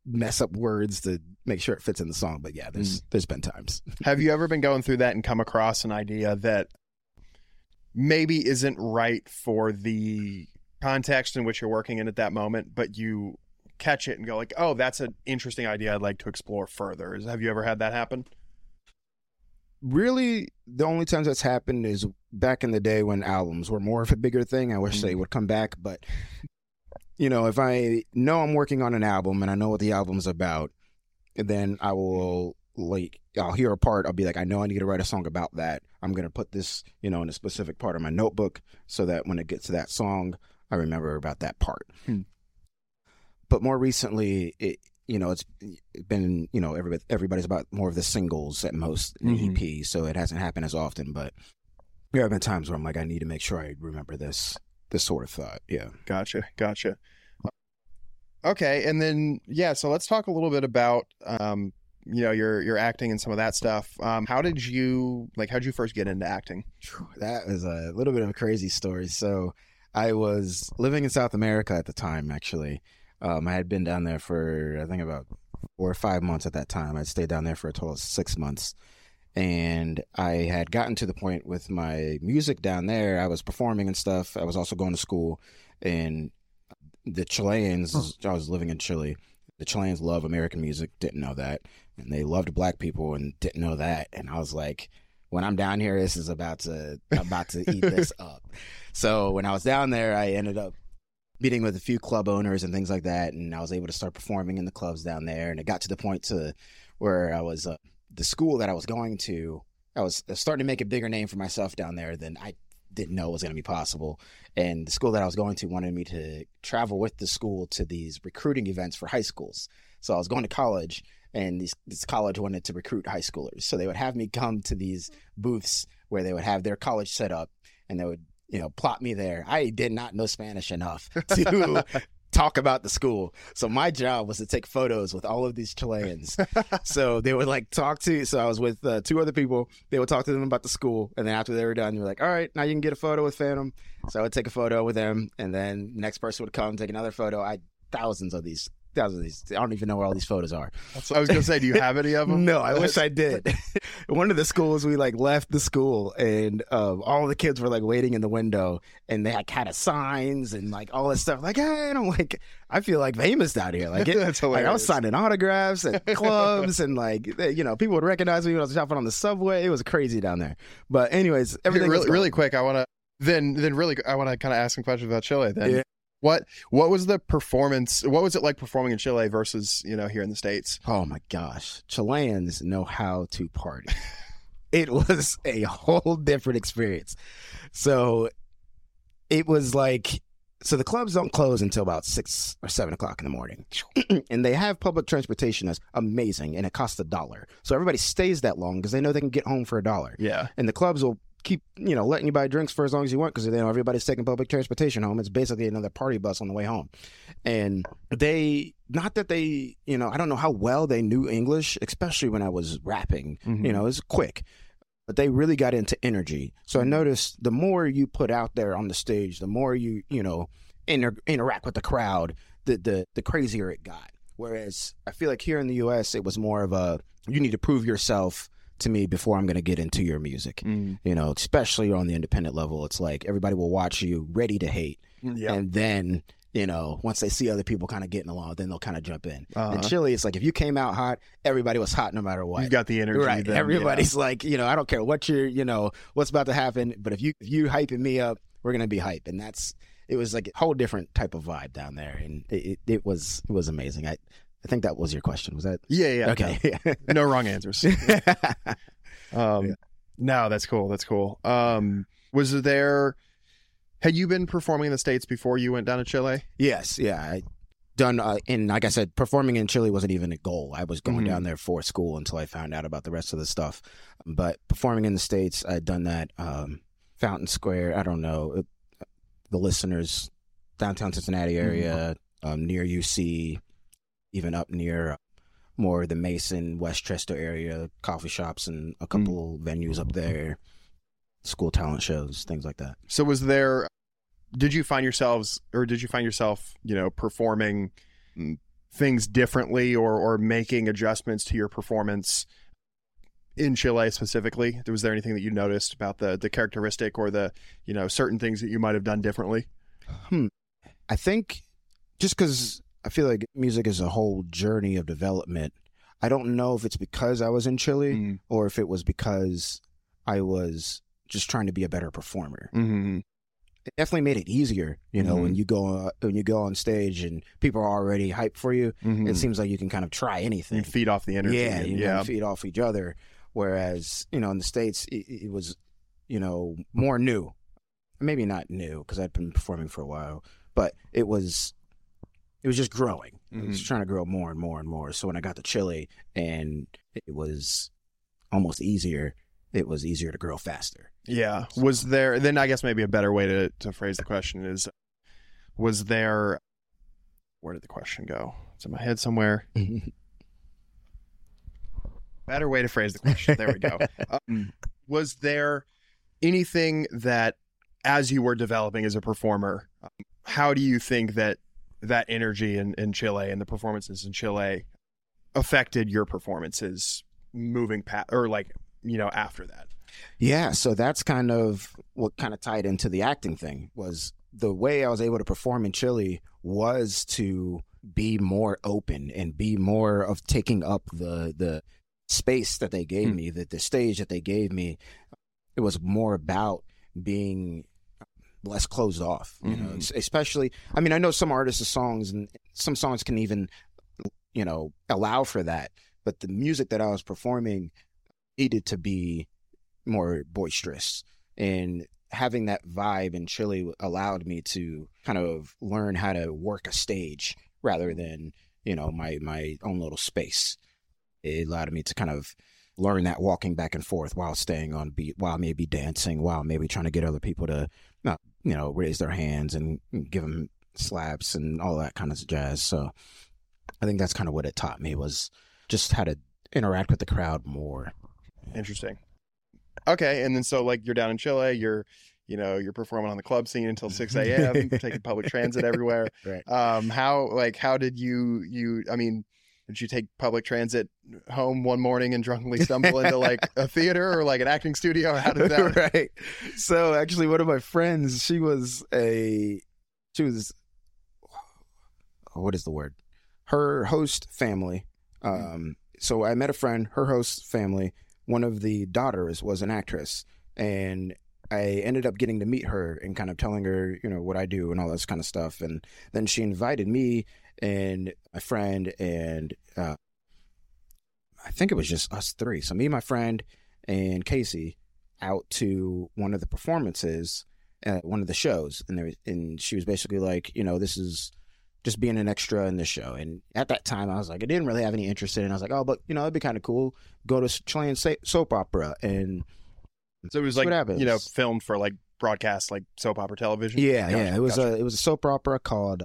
mess up words to make sure it fits in the song. But yeah, there's there's been times.
Have you ever been going through that and come across an idea that maybe isn't right for the context in which you're working in at that moment, but you catch it and go like, "Oh, that's an interesting idea. I'd like to explore further." Have you ever had that happen?
Really the only times that's happened is back in the day when albums were more of a bigger thing. I wish they
Mm.
would come back, but you know, if I know I'm working on an album and I know what the album's about, then I will like I'll hear a part. I'll be like, I know I need to write a song about that. I'm gonna put this, you know, in a specific part of my notebook so that when it gets to that song, I remember about that part.
Hmm.
But more recently, it you know, it's been you know everybody everybody's about more of the singles at most in
Mhm.
EP, so it hasn't happened as often. But there have been times where I'm like, I need to make sure I remember this this sort of thought. Yeah.
Gotcha, gotcha. Okay, and then yeah, so let's talk a little bit about um, you know your your acting and some of that stuff. Um, how did you like? How did you first get into acting?
That was a little bit of a crazy story. So I was living in South America at the time, actually. Um, I had been down there for, I think, about four or five months at that time. I'd stayed down there for a total of six months. And I had gotten to the point with my music down there. I was performing and stuff. I was also going to school. And the Chileans, I was living in Chile. The Chileans love American music, didn't know that. And they loved black people and didn't know that. And I was like, when I'm down here, this is about to about to eat this up. So when I was down there, I ended up meeting with a few club owners and things like that, and I was able to start performing in the clubs down there. And it got to the point to where I was uh, the school that I was going to. I was starting to make a bigger name for myself down there than I didn't know was going to be possible. And the school that I was going to wanted me to travel with the school to these recruiting events for high schools. So I was going to college, and these, this college wanted to recruit high schoolers. So they would have me come to these booths where they would have their college set up, and they would you know plot me there. I did not know Spanish enough to talk about the school. So my job was to take photos with all of these Chileans. so they would like talk to. So I was with uh, two other people. They would talk to them about the school, and then after they were done, they were like, "All right, now you can get a photo with Phantom." So I would take a photo with them, and then next person would come take another photo. I thousands of these. Thousands of these. I don't even know where all these photos are.
I was gonna say, do you have any of them?
No, I wish I did. One of the schools, we like left the school, and um, all the kids were like waiting in the window, and they had kind of signs and like all this stuff. Like, hey, and I'm like, I feel like famous down here. Like, it,
That's
like I was signing autographs at clubs, and like, you know, people would recognize me when I was shopping on the subway. It was crazy down there. But anyways, everything was
really, really quick. I want to then then really I want to kind of ask some questions about Chile. Then
Yeah.
What what was the performance? What was it like performing in Chile versus you know here in the states?
Oh my gosh, Chileans know how to party. it was a whole different experience. So it was like, so the clubs don't close until about six or seven o'clock in the morning, and they have public transportation that's amazing, and it costs a dollar. So everybody stays that long because they know they can get home for a dollar,
Yeah,
and the clubs will keep you know letting you buy drinks for as long as you want because they know everybody's taking public transportation home. It's basically another party bus on the way home, and they not that they you know I don't know how well they knew English, especially when I was rapping. Mm-hmm. You know, it's quick. But they really got into energy. So I mm-hmm. noticed the more you put out there on the stage, the more you, you know, inter- interact with the crowd, the, the the crazier it got. Whereas I feel like here in the US it was more of a you need to prove yourself to me before I'm going to get into your music.
Mm.
You know, especially on the independent level, it's like everybody will watch you ready to hate.
yeah.
And then, you know, once they see other people kind of getting along, then they'll kind of jump in.
Uh-huh.
In Chile, it's like if you came out hot, everybody was hot no matter what.
You got the energy.
Right.
then,
Everybody's like, you know, I don't care what you're, you know, what's about to happen, but if you if you hyping me up, we're gonna be hype, and that's it was like a whole different type of vibe down there, and it, it, it was it was amazing. I I think that was your question. Was that
Yeah, yeah.
okay?
No, no wrong answers. Um,
Yeah.
No, that's cool. That's cool. Um, was there? Had you been performing in the states before you went down to Chile?
yes, yeah. I done, uh, and like I said, performing in Chile wasn't even a goal. I was going
Mhm.
down there for school until I found out about the rest of the stuff. But performing in the states, I'd done that. Um, Fountain Square. I don't know it, the listeners downtown Cincinnati area, um, near UC, even up near uh, more the Mason, West Chester area, coffee shops and a couple venues up there, school talent shows, things like that.
So was there? Did you find yourselves, or did you find yourself, you know, performing mm, things differently, or or making adjustments to your performance in Chile specifically? Was there anything that you noticed about the the characteristic or the you know certain things that you might have done differently?
Hmm. I think just because I feel like music is a whole journey of development. I don't know if it's because I was in Chile
Mm.
or if it was because I was just trying to be a better performer.
Mm-hmm.
It definitely made it easier, you know, when you go uh, when you go on stage and people are already hyped for you.
Mm-hmm.
It seems like you can kind of try anything.
you feed off the energy.
Yeah,
and- yeah.
feed off each other. Whereas, you know, in the States, it, it was, you know, more new. Maybe not new because I'd been performing for a while, but it was, it was just growing. It was trying to grow more and more and more. So when I got to Chile and it was almost easier, it was easier to grow faster.
Yeah. Was there then I guess maybe a better way to, to phrase the question is was there where did the question go? It's in my head somewhere. Better way to phrase the question. There we go. Um, was there anything that as you were developing as a performer, um, how do you think that that energy in, in Chile and the performances in Chile affected your performances moving past or like, you know, after that?
Yeah, so that's kind of what kind of tied into the acting thing was the way I was able to perform in Chile was to be more open and be more of taking up the the space that they gave
Hmm.
me, that the stage that they gave me. It was more about being less closed off, you know,
Mhm.
es- especially I mean, I know some artists' songs and some songs can even you know, allow for that, but the music that I was performing needed to be more boisterous and having that vibe in Chile allowed me to kind of learn how to work a stage rather than you know my my own little space. It allowed me to kind of learn that walking back and forth while staying on beat, while maybe dancing, while maybe trying to get other people to you know raise their hands and give them slaps and all that kind of jazz. So I think that's kind of what it taught me was just how to interact with the crowd more.
Interesting. Okay, and then so like you're down in Chile, you're you know you're performing on the club scene until six a.m. taking public transit everywhere.
Right.
Um, how like how did you you? I mean, did you take public transit home one morning and drunkenly stumble into like a theater or like an acting studio? How did that?
right. So actually, one of my friends, she was a, she was, oh, what is the word? Her host family. Um, so I met a friend, her host family. One of the daughters was an actress, and I ended up getting to meet her and kind of telling her, you know, what I do and all this kind of stuff. And then she invited me and my friend and uh, I think it was just us three. So me, my friend, and Casey out to one of the performances at one of the shows, and there and she was basically like, you know, this is just being an extra in this show. And at that time, I was like, I didn't really have any interest in it. I was like, oh, but you know, it'd be kind of cool. Go to Chilean soap opera and
So it was like you know filmed for like broadcast like soap opera television.
Yeah,
Gotcha,
yeah. It was
gotcha.
a it was a soap opera called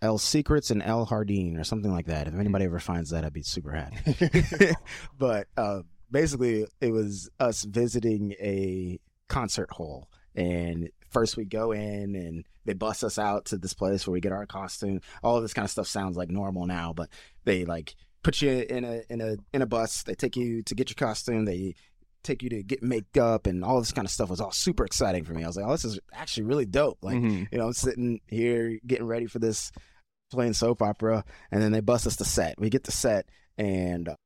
El Secrets and El Hardin or something like that. If anybody ever finds that, I'd be super happy. but uh, basically, it was us visiting a concert hall, and first we go in and they bust us out to this place where we get our costume. All of this kind of stuff sounds like normal now, but they like put you in a in a in a bus. They take you to get your costume. They take you to get makeup and all this kind of stuff was all super exciting for me. I was like, oh, this is actually really dope. Like,
Mhm.
you know, I'm sitting here getting ready for this playing soap opera, and then they bust us to set. We get to set, and uh,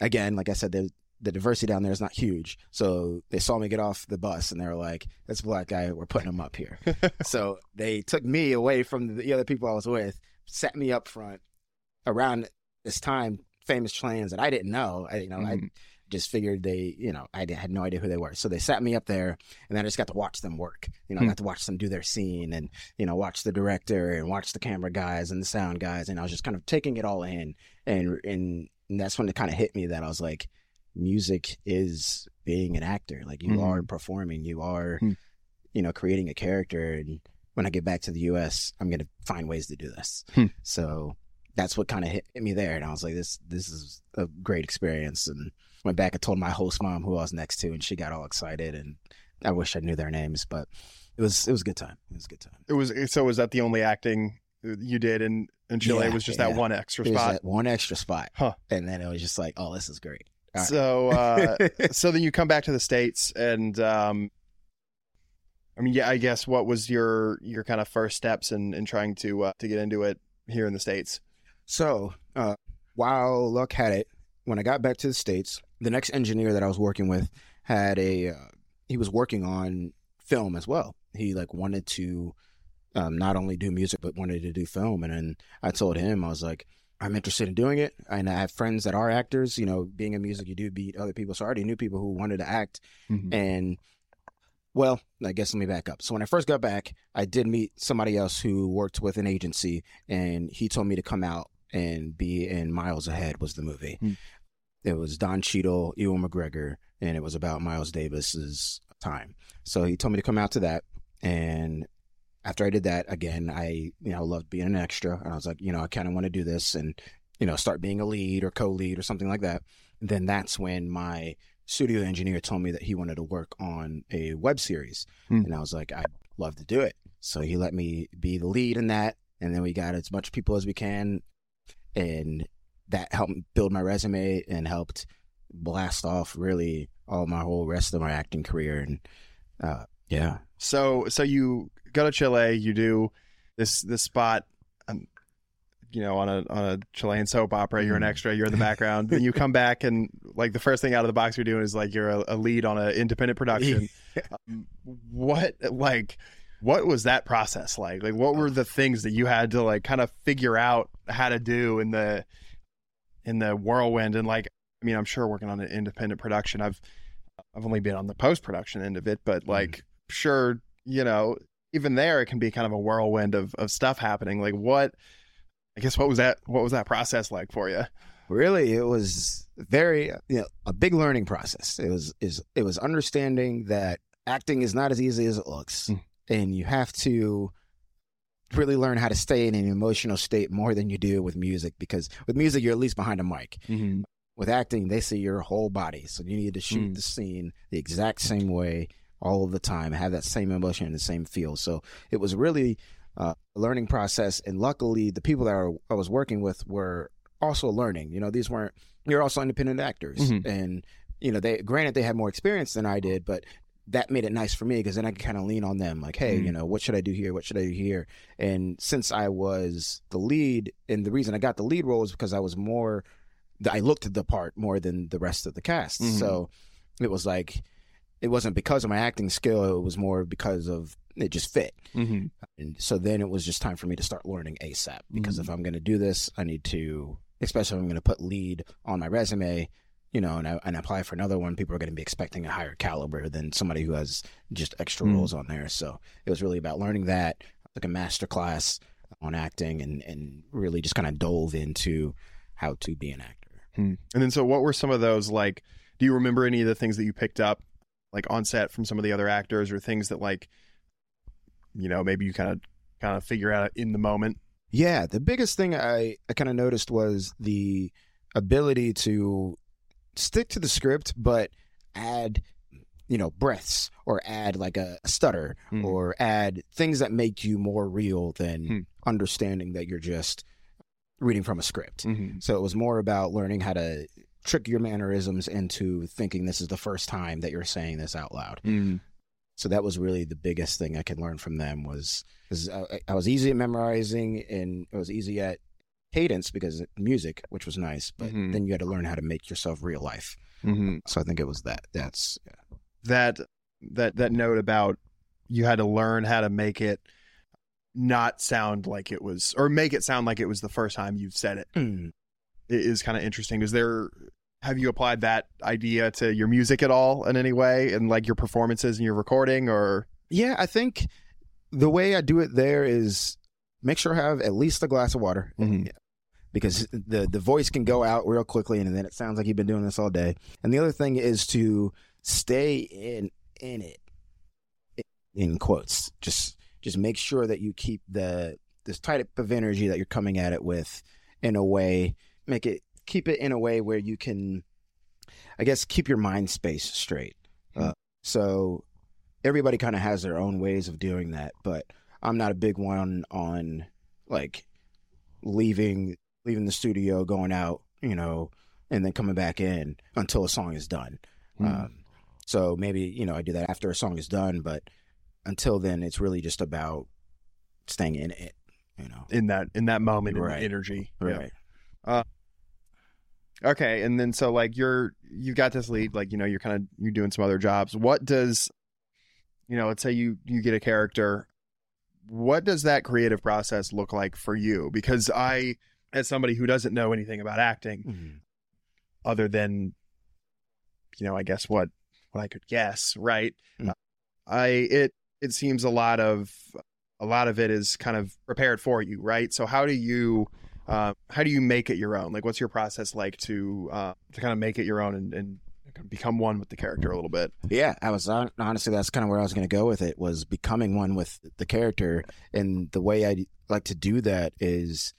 again, like I said, the the diversity down there is not huge. So they saw me get off the bus, and they were like, "That's a black guy. We're putting him up here." so they took me away from the other people I was with, sat me up front. Around this time, famous Chileans that I didn't know. I, you know, I
Mhm.
Just figured they, you know, I had no idea who they were. So they sat me up there, and then I just got to watch them work. You know, I
Hmm.
got to watch them do their scene, and you know, watch the director and watch the camera guys and the sound guys, and I was just kind of taking it all in, and and, and that's when it kind of hit me that I was like, music is being an actor. Like you
Mhm.
are performing, you are,
Hmm.
you know, creating a character, and when I get back to the U.S., I'm gonna find ways to do this.
Hmm.
So that's what kind of hit me there, and I was like, this this is a great experience, and went back and told my host mom who I was next to, and she got all excited. And I wish I knew their names, but it was it was a good time. It was a good time.
It was so. Was that the only acting you did in in Chile?
Yeah,
it was just
yeah.
that one extra spot.
that one extra spot,
Huh.
and then it was just like, oh, this is great. All right.
So uh, so then you come back to the states and um i mean yeah i guess what was your your kind of first steps in in trying to uh, to get into it here in the states
So, uh, while luck had it, when I got back to the states, the next engineer that I was working with had a uh, he was working on film as well. He like wanted to um, not only do music but wanted to do film, and then I told him I was like. I'm interested in doing it, and I have friends that are actors. You know, being in music, you do meet other people. So I already knew people who wanted to act, and well, I guess let me back up. So when I first got back, I did meet somebody else who worked with an agency, and he told me to come out and be in Miles Ahead was the movie.
Hmm.
It was Don Cheadle, Ewan McGregor, and it was about Miles Davis's time. So he told me to come out to that, and after I did that again, I you know loved being an extra, and I was like, you know, I kind of want to do this and you know start being a lead or co-lead or something like that. then that's when my studio engineer told me that he wanted to work on a web series,
Hmm.
and I was like, I'd love to do it. So he let me be the lead in that, and then we got as much people as we can, and that helped build my resume and helped blast off really all my whole rest of my acting career. And uh, yeah,
so so you go to chile you do this this spot um, you know on a on a Chilean soap opera. You're an
Mhm.
extra. You're in the background. then you come back and like the first thing out of the box you're doing is like you're a, a lead on an independent production. um, what like what was that process like? Like what were the things that you had to like kind of figure out how to do in the in the whirlwind. And like I mean I'm sure working on an independent production I've I've only been on the post production end of it but like sure you know even there it can be kind of a whirlwind of of stuff happening. Like what I guess what was that what was that process like for you?
really it was very you know a big learning process. It was is it was understanding that acting is not as easy as it looks.
Mm.
and you have to really learn how to stay in an emotional state more than you do with music because with music you're at least behind a mic
Mm-hmm.
with acting they see your whole body so you need to shoot
Mm.
the scene the exact same way all of the time have that same emotion and the same feel so it was really uh, a learning process and luckily the people that I, I was working with were also learning you know these weren't you're also independent actors
Mhm.
and you know they granted they had more experience than i did but that made it nice for me because then i could kind of lean on them like hey
Mhm.
you know what should i do here what should i do here and since i was the lead and the reason i got the lead role is because i was more I looked at the part more than the rest of the cast.
Mhm.
So it was like it wasn't because of my acting skill, it was more because of it just fit.
Mm-hmm.
And so then it was just time for me to start learning ASAP because
Mhm.
if I'm going to do this, I need to especially if I'm going to put lead on my resume, you know, and I, and apply for another one, people are going to be expecting a higher caliber than somebody who has just extra
Mm.
roles on there. So it was really about learning that. I took a master class on acting and and really just kind of dove into how to be an actor.
Hmm. And then, so what were some of those like? Do you remember any of the things that you picked up, like on set from some of the other actors, or things that like, you know, maybe you kind of kind of figure out in the moment?
Yeah, the biggest thing I, I kind of noticed was the ability to stick to the script, but add, you know, breaths or add like a, stutter
Hmm.
or add things that make you more real than
Hmm.
understanding that you're just reading from a script.
Mm-hmm.
So it was more about learning how to trick your mannerisms into thinking this is the first time that you're saying this out loud.
Mm-hmm.
So that was really the biggest thing I could learn from them was because I, I was easy at memorizing and I was easy at cadence because music, which was nice. But
Mhm.
then you had to learn how to make yourself real life.
Mm-hmm.
So I think it was that. That's
That that that note about you had to learn how to make it not sound like it was, or make it sound like it was the first time you've said it.
Mm.
It is kind of interesting. Is there? Have you applied that idea to your music at all in any way, and like your performances and your recording, or?
yeah. I think the way I do it there is make sure I have at least a glass of water.
Mhm.
Because the the voice can go out real quickly, and then it sounds like you've been doing this all day. And the other thing is to stay in in it, in quotes. Just just make sure that you keep the this type of energy that you're coming at it with in a way. Make it keep it in a way where you can, I guess, keep your mind space straight. Uh, so everybody kind of has their own ways of doing that, but I'm not a big one on like leaving leaving the studio, going out, you know, and then coming back in until a song is done.
Mm-hmm.
Um, so maybe you know I do that after a song is done, but until then, it's really just about staying in it. You know,
in that in that moment in
Right.
the energy Yeah.
right?
okay and then so like you're you've got this lead like you know you're kind of you're doing some other jobs what does you know let's say you you get a character what does that creative process look like for you because i as somebody who doesn't know anything about acting
Mhm.
other than you know i guess what what i could guess right?
Mm.
i it it seems a lot of a lot of it is kind of prepared for you right? So how do you uh, how do you make it your own? Like what's your process like to uh, to kind of make it your own and, and become one with the character a little bit?
Yeah, I was honestly that's kind of where I was going to go with it was becoming one with the character, and the way I like to do that is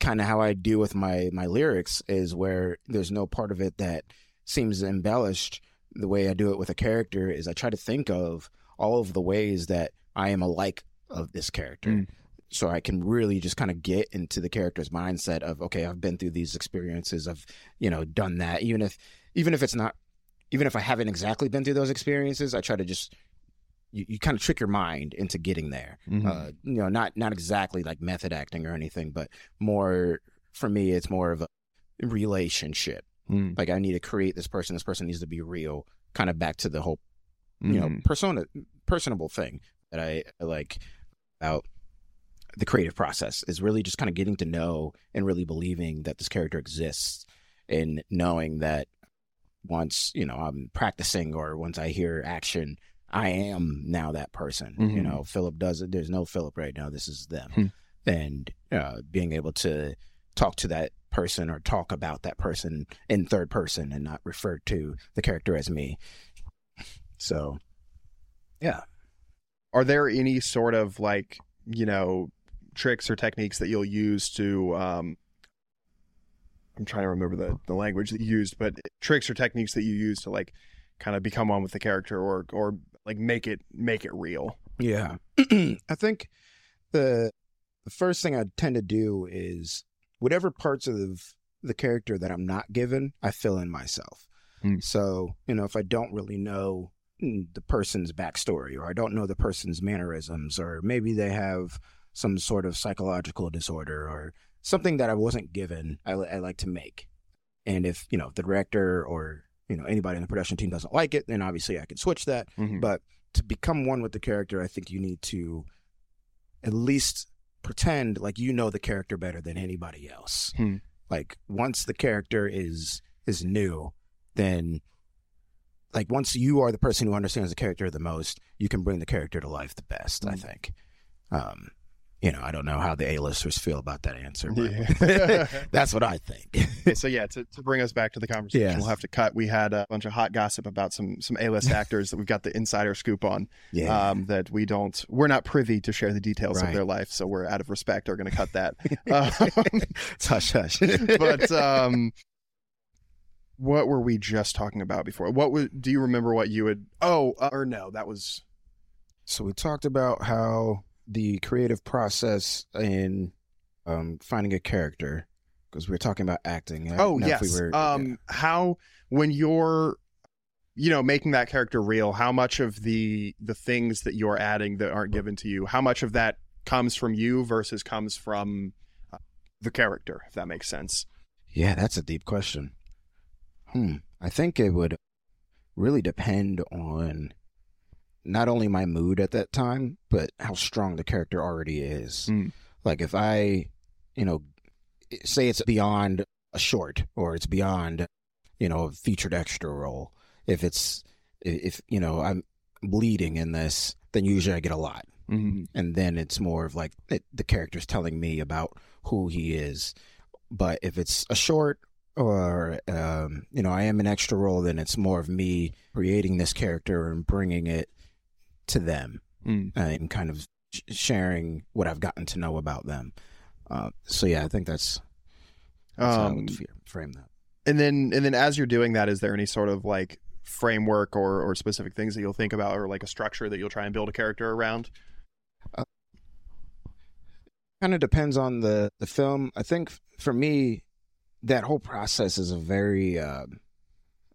kind of how I do with my my lyrics is where there's no part of it that seems embellished. The way I do it with a character is I try to think of all of the ways that I am alike of this character.
Mm.
So I can really just kind of get into the character's mindset of okay, I've been through these experiences, I've you know done that, even if even if it's not even if I haven't exactly been through those experiences, I try to just you, you kind of trick your mind into getting there.
Mhm.
Uh, you know, not not exactly like method acting or anything, but more for me, it's more of a relationship.
Mm.
Like I need to create this person. This person needs to be real. Kind of back to the whole you know
Mhm.
persona personable thing that I, I like about the creative process is really just kind of getting to know and really believing that this character exists and knowing that once you know i'm practicing or once i hear action i am now that person you
Mhm.
know philip does it there's no philip right now this is them
Hmm.
and uh, being able to talk to that person or talk about that person in third person and not refer to the character as me so yeah
Are there any sort of like you know tricks or techniques that you'll use to? Um, I'm trying to remember the the language that you used, but tricks or techniques that you use to like kind of become one with the character or or like make it make it real.
Yeah. I think the the first thing I tend to do is whatever parts of the, the character that I'm not given, I fill in myself.
Mm.
So, you know, if I don't really know mm, the person's backstory or I don't know the person's mannerisms or maybe they have some sort of psychological disorder or something that I wasn't given, I, I like to make. And if, you know, the director or, you know, anybody in the production team doesn't like it, then obviously I can switch that
Mhm.
but to become one with the character, I think you need to at least pretend like you know the character better than anybody else.
Hmm.
Like once the character is is new, then like once you are the person who understands the character the most, you can bring the character to life the best. I
Hmm.
think. Um, you know, I don't know how the A-listers feel about that answer, but
Yeah.
that's what I think.
so yeah, to, to bring us back to the conversation,
Yes.
we'll have to cut. We had a bunch of hot gossip about some some A list actors that we've got the insider scoop on.
yeah.
Um, that we don't, we're not privy to share the details of their life, so we're out of respect are going to cut that. um,
It's hush hush.
but um, what were we just talking about before? What would do you remember? What you would? Oh, uh, or no, that was
So we talked about how the creative process in um, finding a character, because we were talking about acting.
Oh
don't know if
yes.
we were,
um, how when you're, you know, making that character real, how much of the the things that you're adding that aren't given to you, how much of that comes from you versus comes from uh, the character, if that makes sense.
yeah, that's a deep question. Hmm. I think it would really depend on not only my mood at that time, but how strong the character already is.
Mm.
Like if I, you know, say it's beyond a short or it's beyond, you know, a featured extra role. If it's, if, you know, I'm bleeding in this, then usually I get a lot.
Mm-hmm.
And then it's more of like it, the character's telling me about who he is. But if it's a short or, um, you know, I am an extra role, then it's more of me creating this character and bringing it to them
Mm.
and kind of sh- sharing what I've gotten to know about them. Uh, so yeah, I think that's, that's how I
Um,
would f- frame that.
and then and then as you're doing that, is there any sort of like framework or or specific things that you'll think about, or like a structure that you'll try and build a character around?
Kind of depends on the the film. I think for me, that whole process is a very, uh,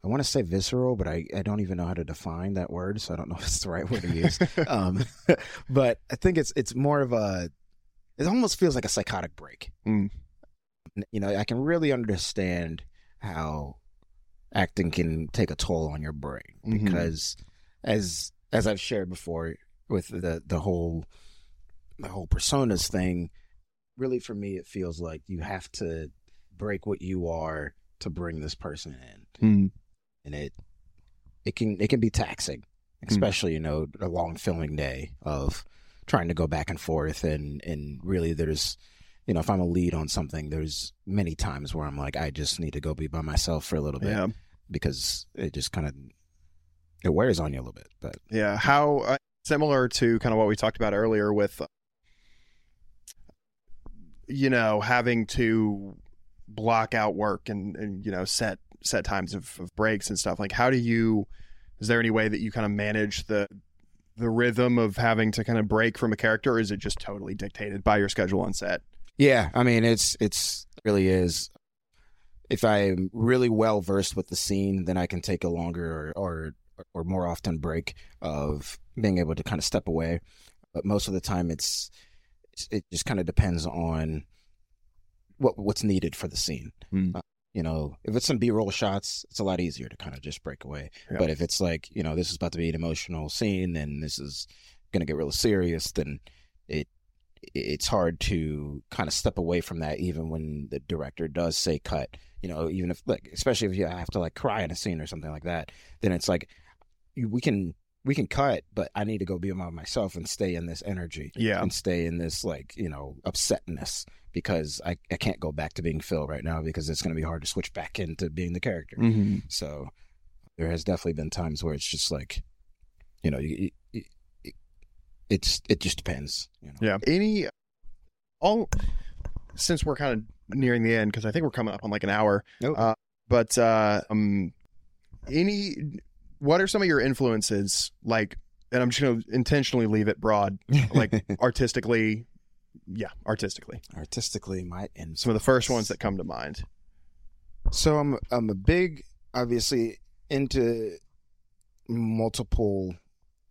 I want to say visceral, but I, I don't even know how to define that word, so I don't know if it's the right word to use. um, but I think it's it's more of a, it almost feels like a psychotic break.
Mm.
You know, I can really understand how acting can take a toll on your brain
Mhm.
because, as as I've shared before with the the whole the whole personas thing, really for me it feels like you have to break what you are to bring this person in
Mm.
And it it can it can be taxing
Hmm.
especially you know a long filming day of trying to go back and forth and and really there's you know if i'm a lead on something there's many times where i'm like i just need to go be by myself for a little bit
Yeah.
because it just kind of it wears on you a little bit but
Yeah, how uh, similar to kind of what we talked about earlier with, uh, you know, having to block out work and and you know set set times of, of breaks and stuff. Like, how do you? Is there any way that you kind of manage the the rhythm of having to kind of break from a character, or is it just totally dictated by your schedule on set?
Yeah, I mean it's it's really is. If I'm really well versed with the scene, then I can take a longer or, or or more often break of being able to kind of step away. But most of the time, it's it just kind of depends on what what's needed for the scene.
Mm.
Uh, you know, if it's some B roll shots, it's a lot easier to kind of just break away.
Yeah.
But if it's like, you know, this is about to be an emotional scene and this is going to get real serious, then it it's hard to kind of step away from that even when the director does say cut you know even if like especially if you have to like cry in a scene or something like that then it's like we can we can cut but i need to go be by myself and stay in this energy
Yeah.
and stay in this like you know upsetness because i, I can't go back to being phil right now because it's going to be hard to switch back into being the character
Mm-hmm.
so there has definitely been times where it's just like you know you, you, it, it's it just depends you know
Yeah. Any all since we're kind of nearing the end because I think we're coming up on like an hour.
Nope.
Uh, but uh, um, any what are some of your influences like? And I'm just gonna intentionally leave it broad, like artistically. Yeah, artistically.
artistically my and
Some of the first ones that come to mind.
so i'm i'm a big obviously into multiple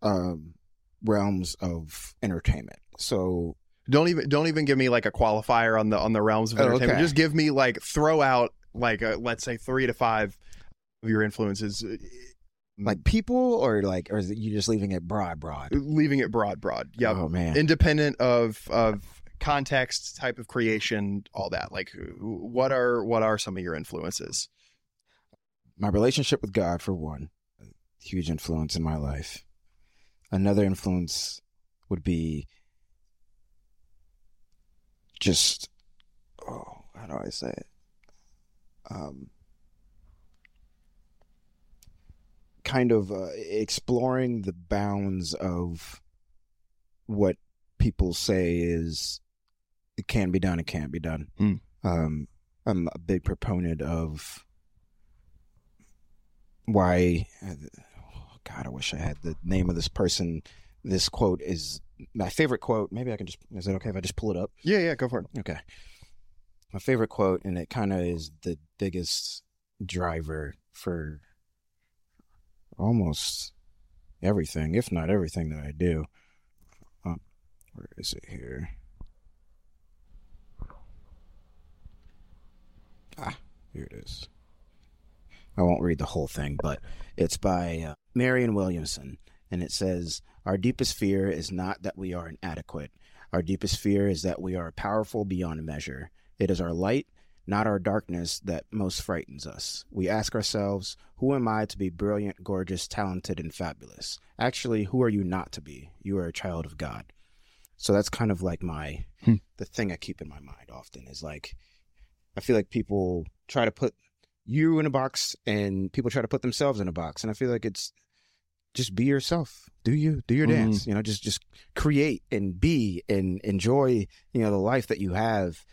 um realms of entertainment so
Don't even don't even give me like a qualifier on the on the realms of
Oh,
entertainment.
okay.
Just give me like throw out like a, let's say three to five of your influences.
like people or like or is it you just leaving it broad broad
leaving it broad, broad. Yeah,
oh man
independent of of context, type of creation, all that. Like, what are what are some of your influences?
my relationship with god for one huge influence in my life another influence would be just oh how do i say it um kind of uh, exploring the bounds of what people say is it can be done it can't be done.
Hmm.
um i'm a big proponent of why oh god i wish i had the name of this person. This quote is my favorite quote. Maybe i can just is it okay if i just pull it up?
Yeah, yeah, go for it.
okay. My favorite quote and it kind of is the biggest driver for almost everything if not everything that i do. Um, where is it here ah here it is I won't read the whole thing, but it's by uh, Marianne Williamson, and it says, Our deepest fear is not that we are inadequate. Our deepest fear is that we are powerful beyond measure. It is our light, not our darkness, that most frightens us. We ask ourselves, Who am I to be brilliant, gorgeous, talented, and fabulous? Actually, who are you not to be? You are a child of God. So that's kind of like my,
Hmm.
the thing I keep in my mind often is like, I feel like people try to put you in a box and people try to put themselves in a box and i feel like it's just be yourself do you do your
Mhm.
dance you know just just create and be and enjoy you know the life that you have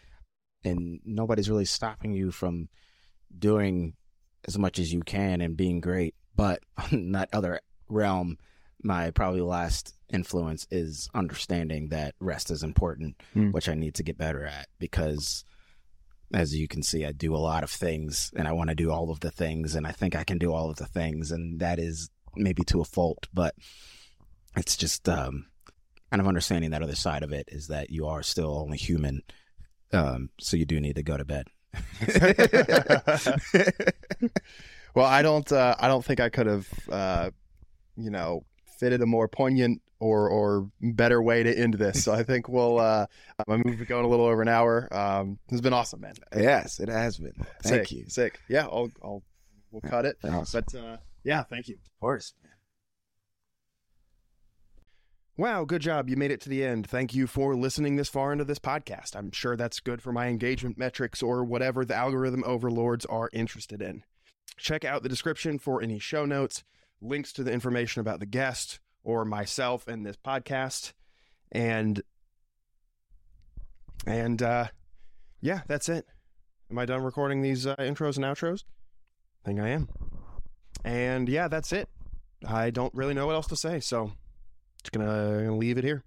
and nobody's really stopping you from doing as much as you can and being great but on that other realm my probably last influence is understanding that rest is important
Mm.
which i need to get better at because as you can see, I do a lot of things and I want to do all of the things and I think I can do all of the things and that is maybe to a fault, but it's just um kind of understanding that other side of it is that you are still only human. Um so you do need to go to bed.
well, I don't. Uh, I don't think I could have. Uh, you know, fitted a more poignant or or better way to end this. So I think we'll. Uh, I mean, we've going a little over an hour. Um, this has been awesome, man.
yes, it has been. Thank
sick,
you.
Sick. Yeah, I'll. I'll we'll cut it.
Awesome.
But uh, yeah, thank you.
Of course.
Wow, good job. You made it to the end. Thank you for listening this far into this podcast. I'm sure that's good for my engagement metrics or whatever the algorithm overlords are interested in. Check out the description for any show notes, links to the information about the guest or myself and this podcast. And and uh yeah, that's it. Am I done recording these uh, intros and outros? I think I am. And yeah, that's it. I don't really know what else to say, so just gonna, gonna leave it here.